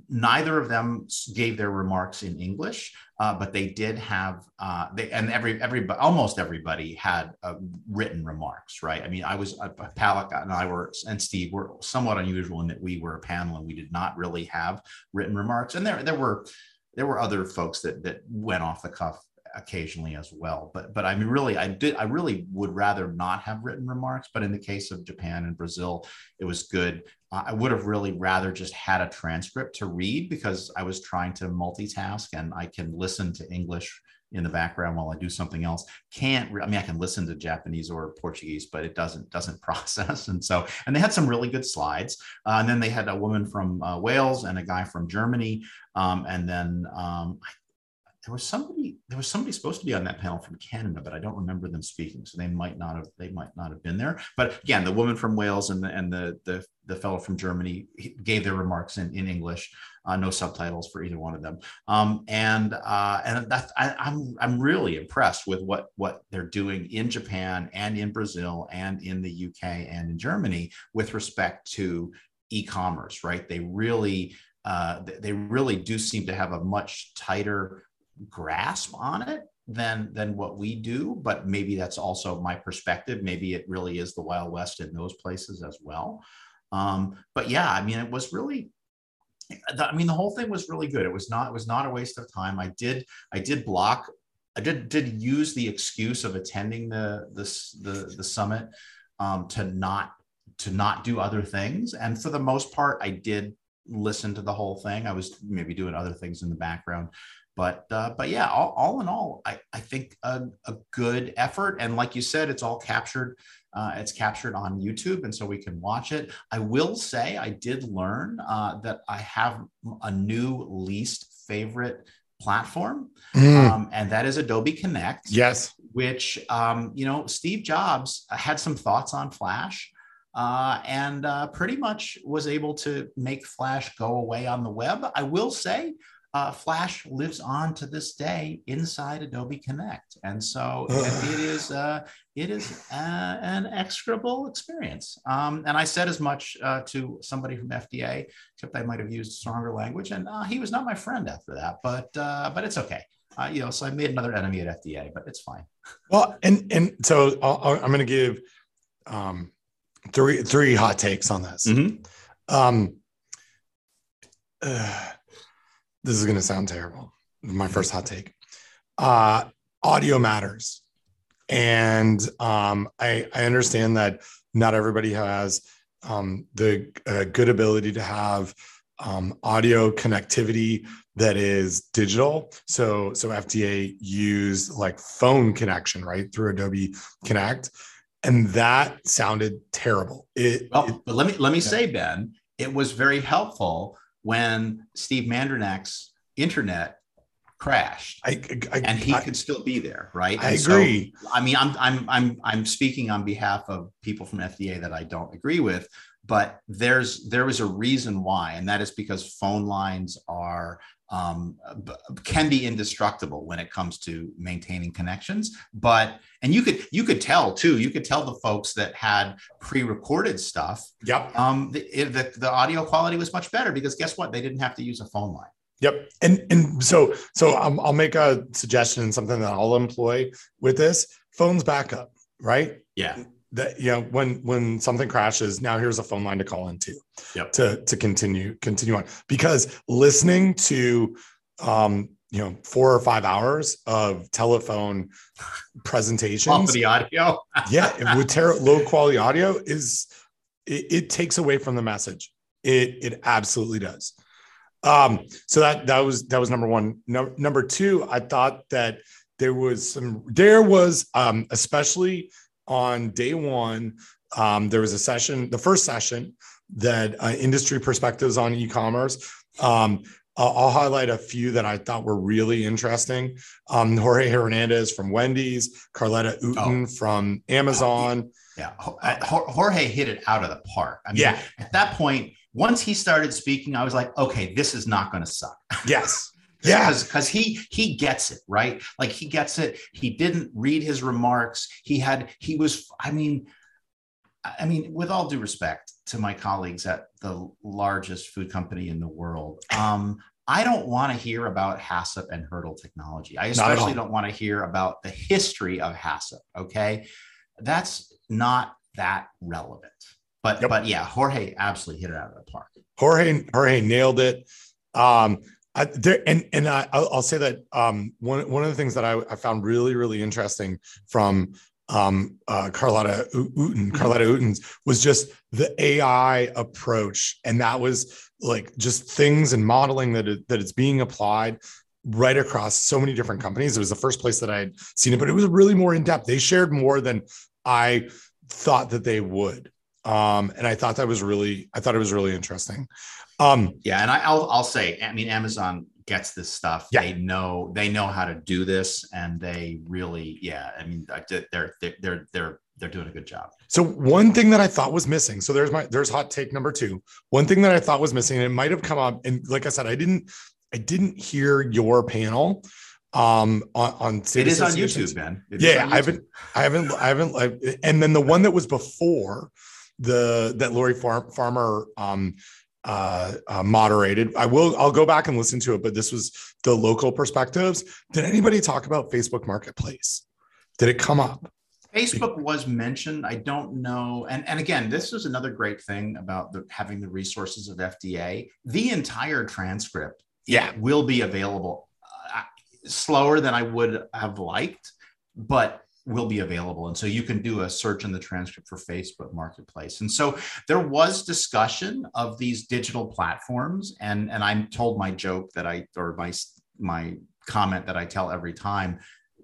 Neither of them gave their remarks in English, uh, but they did have uh, they and every every almost everybody had uh, written remarks, right? I mean, I was uh, Palak and I were and Steve were somewhat unusual in that we were a panel and we did not really have written remarks, and there there were there were other folks that that went off the cuff occasionally as well. But but I mean, really, I did I really would rather not have written remarks. But in the case of Japan and Brazil, it was good. I would have really rather just had a transcript to read because I was trying to multitask and I can listen to English in the background while I do something else. Can't I mean I can listen to Japanese or Portuguese, but it doesn't doesn't process. And so and they had some really good slides. Uh, and then they had a woman from uh, Wales and a guy from Germany. Um, and then um, I there was somebody there was somebody supposed to be on that panel from Canada, but I don't remember them speaking, so they might not have they might not have been there. But again, the woman from Wales and the and the the, the fellow from Germany gave their remarks in, in English, uh, no subtitles for either one of them. Um, and uh, and that I, I'm I'm really impressed with what what they're doing in Japan and in Brazil and in the UK and in Germany with respect to e-commerce. Right? They really uh, they really do seem to have a much tighter grasp on it than than what we do but maybe that's also my perspective. Maybe it really is the wild west in those places as well. Um, but yeah i mean it was really i mean the whole thing was really good. It was not it was not a waste of time. I did i did block i did did use the excuse of attending the this the the summit um, to not to not do other things. And for the most part i did listen to the whole thing. I was maybe doing other things in the background but uh, but yeah all, all in all i, I think a, a, good effort and like you said it's all captured uh, it's captured on youtube and so we can watch it i will say i did learn uh, that i have a new least favorite platform mm. um, and that is adobe connect yes which um, you know steve jobs had some thoughts on flash uh, and uh, pretty much was able to make Flash go away on the web. I will say uh, Flash lives on to this day inside Adobe Connect, and so it is uh, it is uh, an execrable experience. Um, and I said as much uh, to somebody from FDA, except I might have used stronger language, and uh, he was not my friend after that. But uh, but it's okay. you know, so I made another enemy at FDA, but it's fine. Well, and and so i am going to give um, three three hot takes on this. Mm-hmm. Um, this is going to sound terrible. My first hot take. Uh, audio matters. And um, I, I understand that not everybody has um, the uh, good ability to have um, audio connectivity that is digital. So, so FDA used like phone connection, right, through Adobe Connect, and that sounded terrible. It, well, it, but let me let me yeah. say, Ben, it was very helpful when Steve Mandernach's internet crashed I, I and he I, could still be there right I And so, agree. i mean I'm, I'm i'm i'm speaking on behalf of people from fda that i don't agree with but there's there was a reason why and that is because phone lines are um, can be indestructible when it comes to maintaining connections but and you could you could tell too you could tell the folks that had pre-recorded stuff Yep. um, the, the, the audio quality was much better because guess what they didn't have to use a phone line Yep. And and so so um, I'll make a suggestion, and something that I'll employ with this. Phones backup, right? yeah That you know when when something crashes, now here's a phone line to call into. Yep. To to continue continue on. Because listening to um you know four or five hours of telephone presentations. Quality audio. Yeah with ter- low quality audio is it, it takes away from the message. It it absolutely does. Um so that that was that was number one. No, number two i thought that there was some there was um especially on day one um there was a session the first session that uh, industry perspectives on e-commerce um I'll, I'll highlight a few that I thought were really interesting. Um, Jorge Hernandez from Wendy's, Carletta Ooton from Amazon. Yeah, uh, Jorge hit it out of the park. I mean, Yeah. at that point, once he started speaking, I was like, okay, this is not going to suck. Yes. Yeah. because he he gets it right. Like he gets it. He didn't read his remarks. He had he was. I mean, I mean, with all due respect to my colleagues at the largest food company in the world, um, I don't want to hear about HACCP and hurdle technology. I especially don't want to hear about the history of HACCP. Okay, that's not that relevant. But Yep. but yeah, Jorge absolutely hit it out of the park. Jorge Jorge nailed it. Um, I, there and and I, I'll, I'll say that um, one one of the things that I, I found really really interesting from um, uh, Carletta Ooton, Carletta Ooton's was just the AI approach, and that was like just things and modeling that it, that it's being applied right across so many different companies. It was the first place that I had seen it, but it was really more in depth. They shared more than I thought that they would. Um, and I thought that was really, I thought it was really interesting. Um, Yeah, and I, I'll I'll say, I mean, Amazon gets this stuff. Yeah. They know they know how to do this, and they really, yeah. I mean, I did- they're they're they're they're they're doing a good job. so one thing that I thought was missing. So there's my there's hot take number two. One thing that I thought was missing, and it might have come up, and like I said, I didn't I didn't hear your panel um on, on It is on. YouTube, Ben. It Yeah, on I YouTube. haven't, I haven't, I haven't, I, and then the one that was before the that Lori Far, Farmer um, uh, uh, moderated. I will, I'll go back and listen to it, but this was the local perspectives. Did anybody talk about Facebook Marketplace? Did it come up? Facebook was mentioned. I don't know. And, and again, this is another great thing about the, having the resources of FDA. The entire transcript Yeah. will be available uh, slower than I would have liked, but will be available. And so you can do a search in the transcript for Facebook Marketplace. And so there was discussion of these digital platforms. And, and I'm told my joke that I, or my, my comment that I tell every time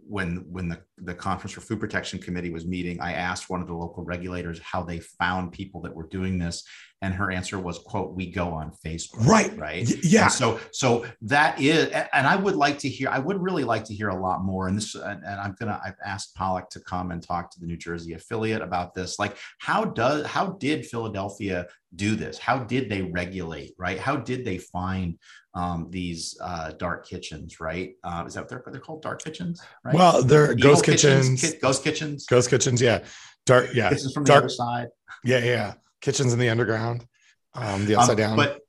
when when the, the conference for food protection committee was meeting i asked one of the local regulators how they found people that were doing this and her answer was quote we go on facebook Right. right Y- yeah. And so so that is and i would like to hear i would really like to hear a lot more and this and, and i'm gonna i've asked Palak to come and talk to the new jersey affiliate about this like how does how did philadelphia do this how did they regulate right how did they find um, these uh, dark kitchens right uh, is that what they're, they're called dark kitchens right Well, there Evil ghost kitchens, ki- ghost kitchens ghost kitchens. Yeah. Dark. Yeah. this is from the dark- other side Yeah. Yeah. Kitchens in the underground. Um, the Um, upside down. But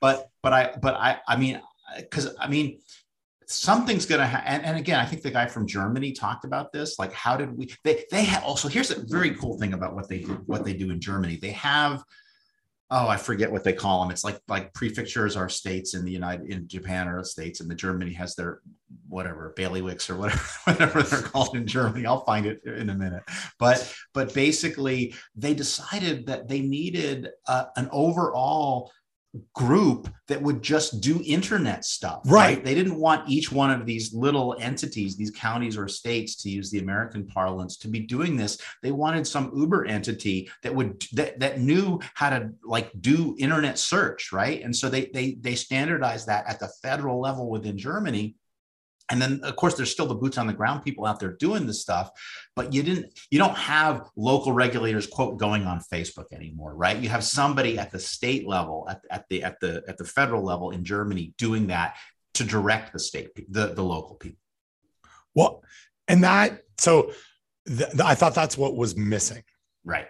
but but I but I I mean because I mean something's gonna ha- and, and again I think the guy from Germany talked about this like how did we they they have also here's a very cool thing about what they do what they do in Germany they have oh I forget what they call them it's like like prefectures are states in the United in Japan or states and the Germany has their whatever bailiwicks or whatever whatever they're called in Germany. I'll find it in a minute. But but basically they decided that they needed uh, an overall group that would just do internet stuff Right. they didn't want each one of these little entities these counties or states to use the american parlance to be doing this. They wanted some uber entity that would that, that knew how to like do internet search right? And so they they they standardized that at the federal level within germany and then of course there's still the boots on the ground people out there doing this stuff but you didn't you don't have local regulators quote going on facebook anymore right? You have somebody at the state level at, at the at the at the federal level in germany doing that to direct the state the the local people. Well and that so th- th- i thought that's what was missing. Right.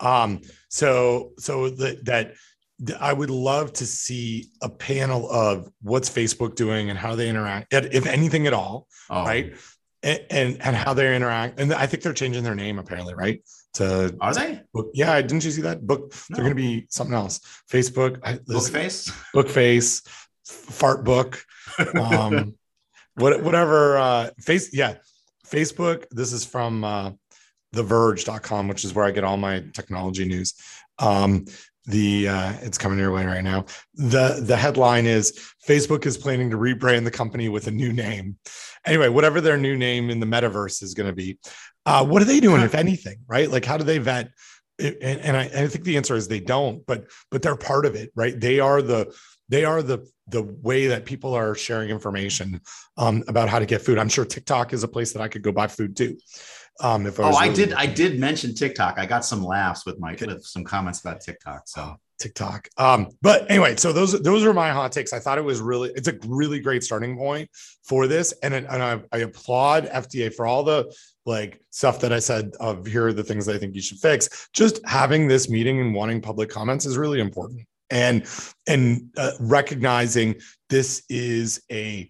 Um so so that that I would love to see a panel of what's Facebook doing and how they interact, if anything at all, oh. right? And, and, and how they interact. And I think they're changing their name apparently, right? To are they? Book, yeah, didn't you see that book? No. They're going to be something else. Facebook, Bookface, Bookface, Fart Book, um, what, whatever. Uh, face, yeah, Facebook. This is from uh, TheVerge.com, which is where I get all my technology news. Um, the uh, it's coming your way right now. The the headline is Facebook is planning to rebrand the company with a new name. Anyway, whatever their new name in the metaverse is going to be, uh, what are they doing if anything? Right? Like, how do they vet? And, and I, I think the answer is they don't, but but they're part of it, right? They are the they are the the way that people are sharing information um, about how to get food. I'm sure TikTok is a place that I could go buy food too. Um, if I oh, I did, I did mention TikTok. I got some laughs with my with some comments about TikTok. So TikTok. Um, but anyway, so those those are my hot takes. I thought it was really it's a really great starting point for this, and and I, I applaud FDA for all the like stuff that I said of here are the things that I think you should fix. Just having this meeting and wanting public comments is really important, and and uh, recognizing this is a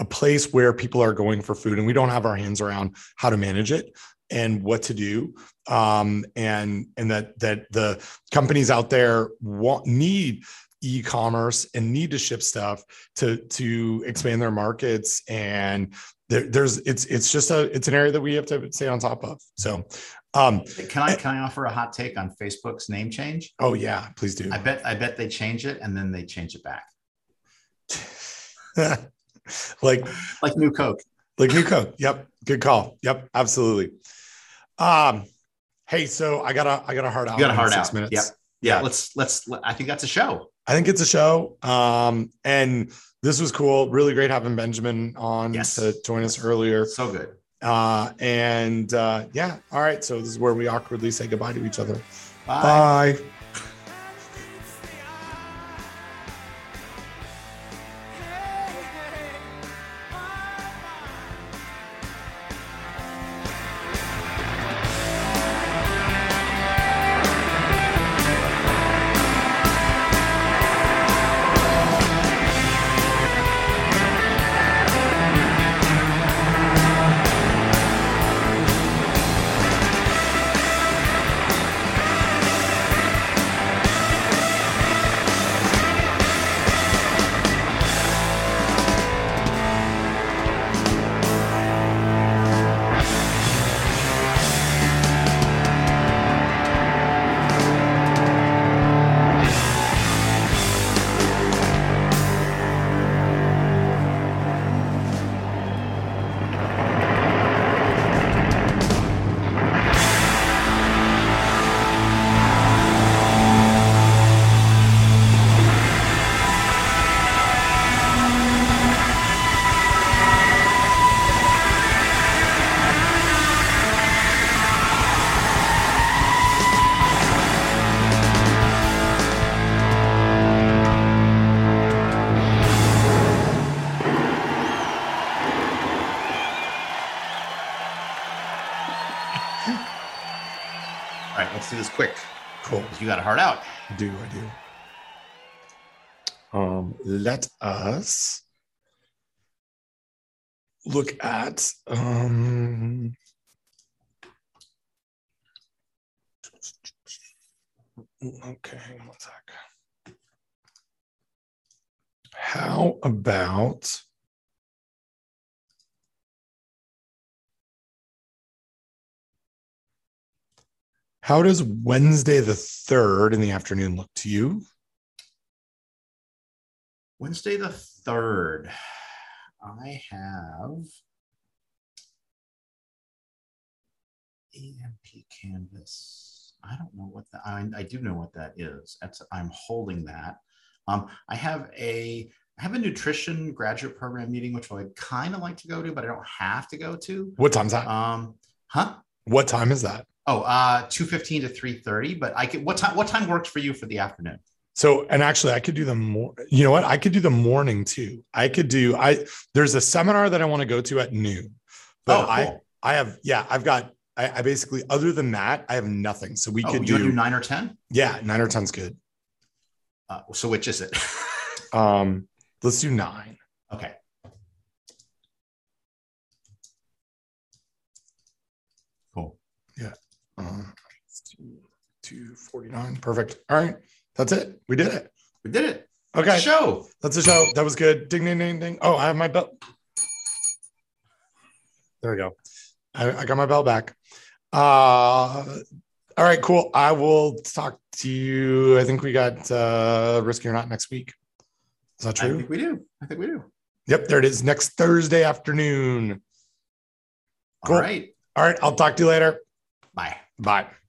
a place where people are going for food and we don't have our hands around how to manage it and what to do. Um, and and that that the companies out there want need e-commerce and need to ship stuff to to expand their markets. And there, there's it's it's just a it's an area that we have to stay on top of. So um can i can i offer a hot take on facebook's name change? Oh yeah please do. I bet i bet they change it and then they change it back like like new coke. Like new coke. Yep. Good call. Yep. Absolutely. Um hey so i got a i got a hard out you got a hard out minutes. Yep. Yeah, yeah let's let's i think that's a show. I think it's a show. Um and this was cool. Really great having benjamin on yes. to join us earlier. So good. Uh and uh yeah. All right. So this is where we awkwardly say goodbye to each other. Bye, bye. You got a heart out. I do, I do. Um, let us look at um, okay, one sec. How about How does Wednesday the 3rd in the afternoon look to you? Wednesday the 3rd, I have AMP Canvas. I don't know what that, I, I do know what that is. That's, I'm holding that. Um, I have a, I have a nutrition graduate program meeting, which I'd kind of like to go to, but I don't have to go to. What time's that? Um, huh? what time is that? Oh, uh, two fifteen to three thirty. But I could. What time? What time works for you for the afternoon? So, and actually, I could do the more. You know what? I could do the morning too. I could do. I there's a seminar that I want to go to at noon, but oh, cool. I I have yeah. I've got. I, I basically other than that, I have nothing. So we oh, could you do, do nine or ten. yeah nine or ten's good. Uh, so which is it? Um, let's do nine. okay. Cool. Uh, two forty nine. Perfect. All right, that's it. We did it. We did it. Okay, Show. that's a show. That was good. Ding ding ding ding. Oh, I have my belt. There we go. I, I got my belt back. Uh, all right, cool. I will talk to you. I think we got uh, risky or not next week. Is that true? I think we do. I think we do. Yep, there it is. Next Thursday afternoon. Cool. All right. All right, I'll talk to you later. Bye. Bye.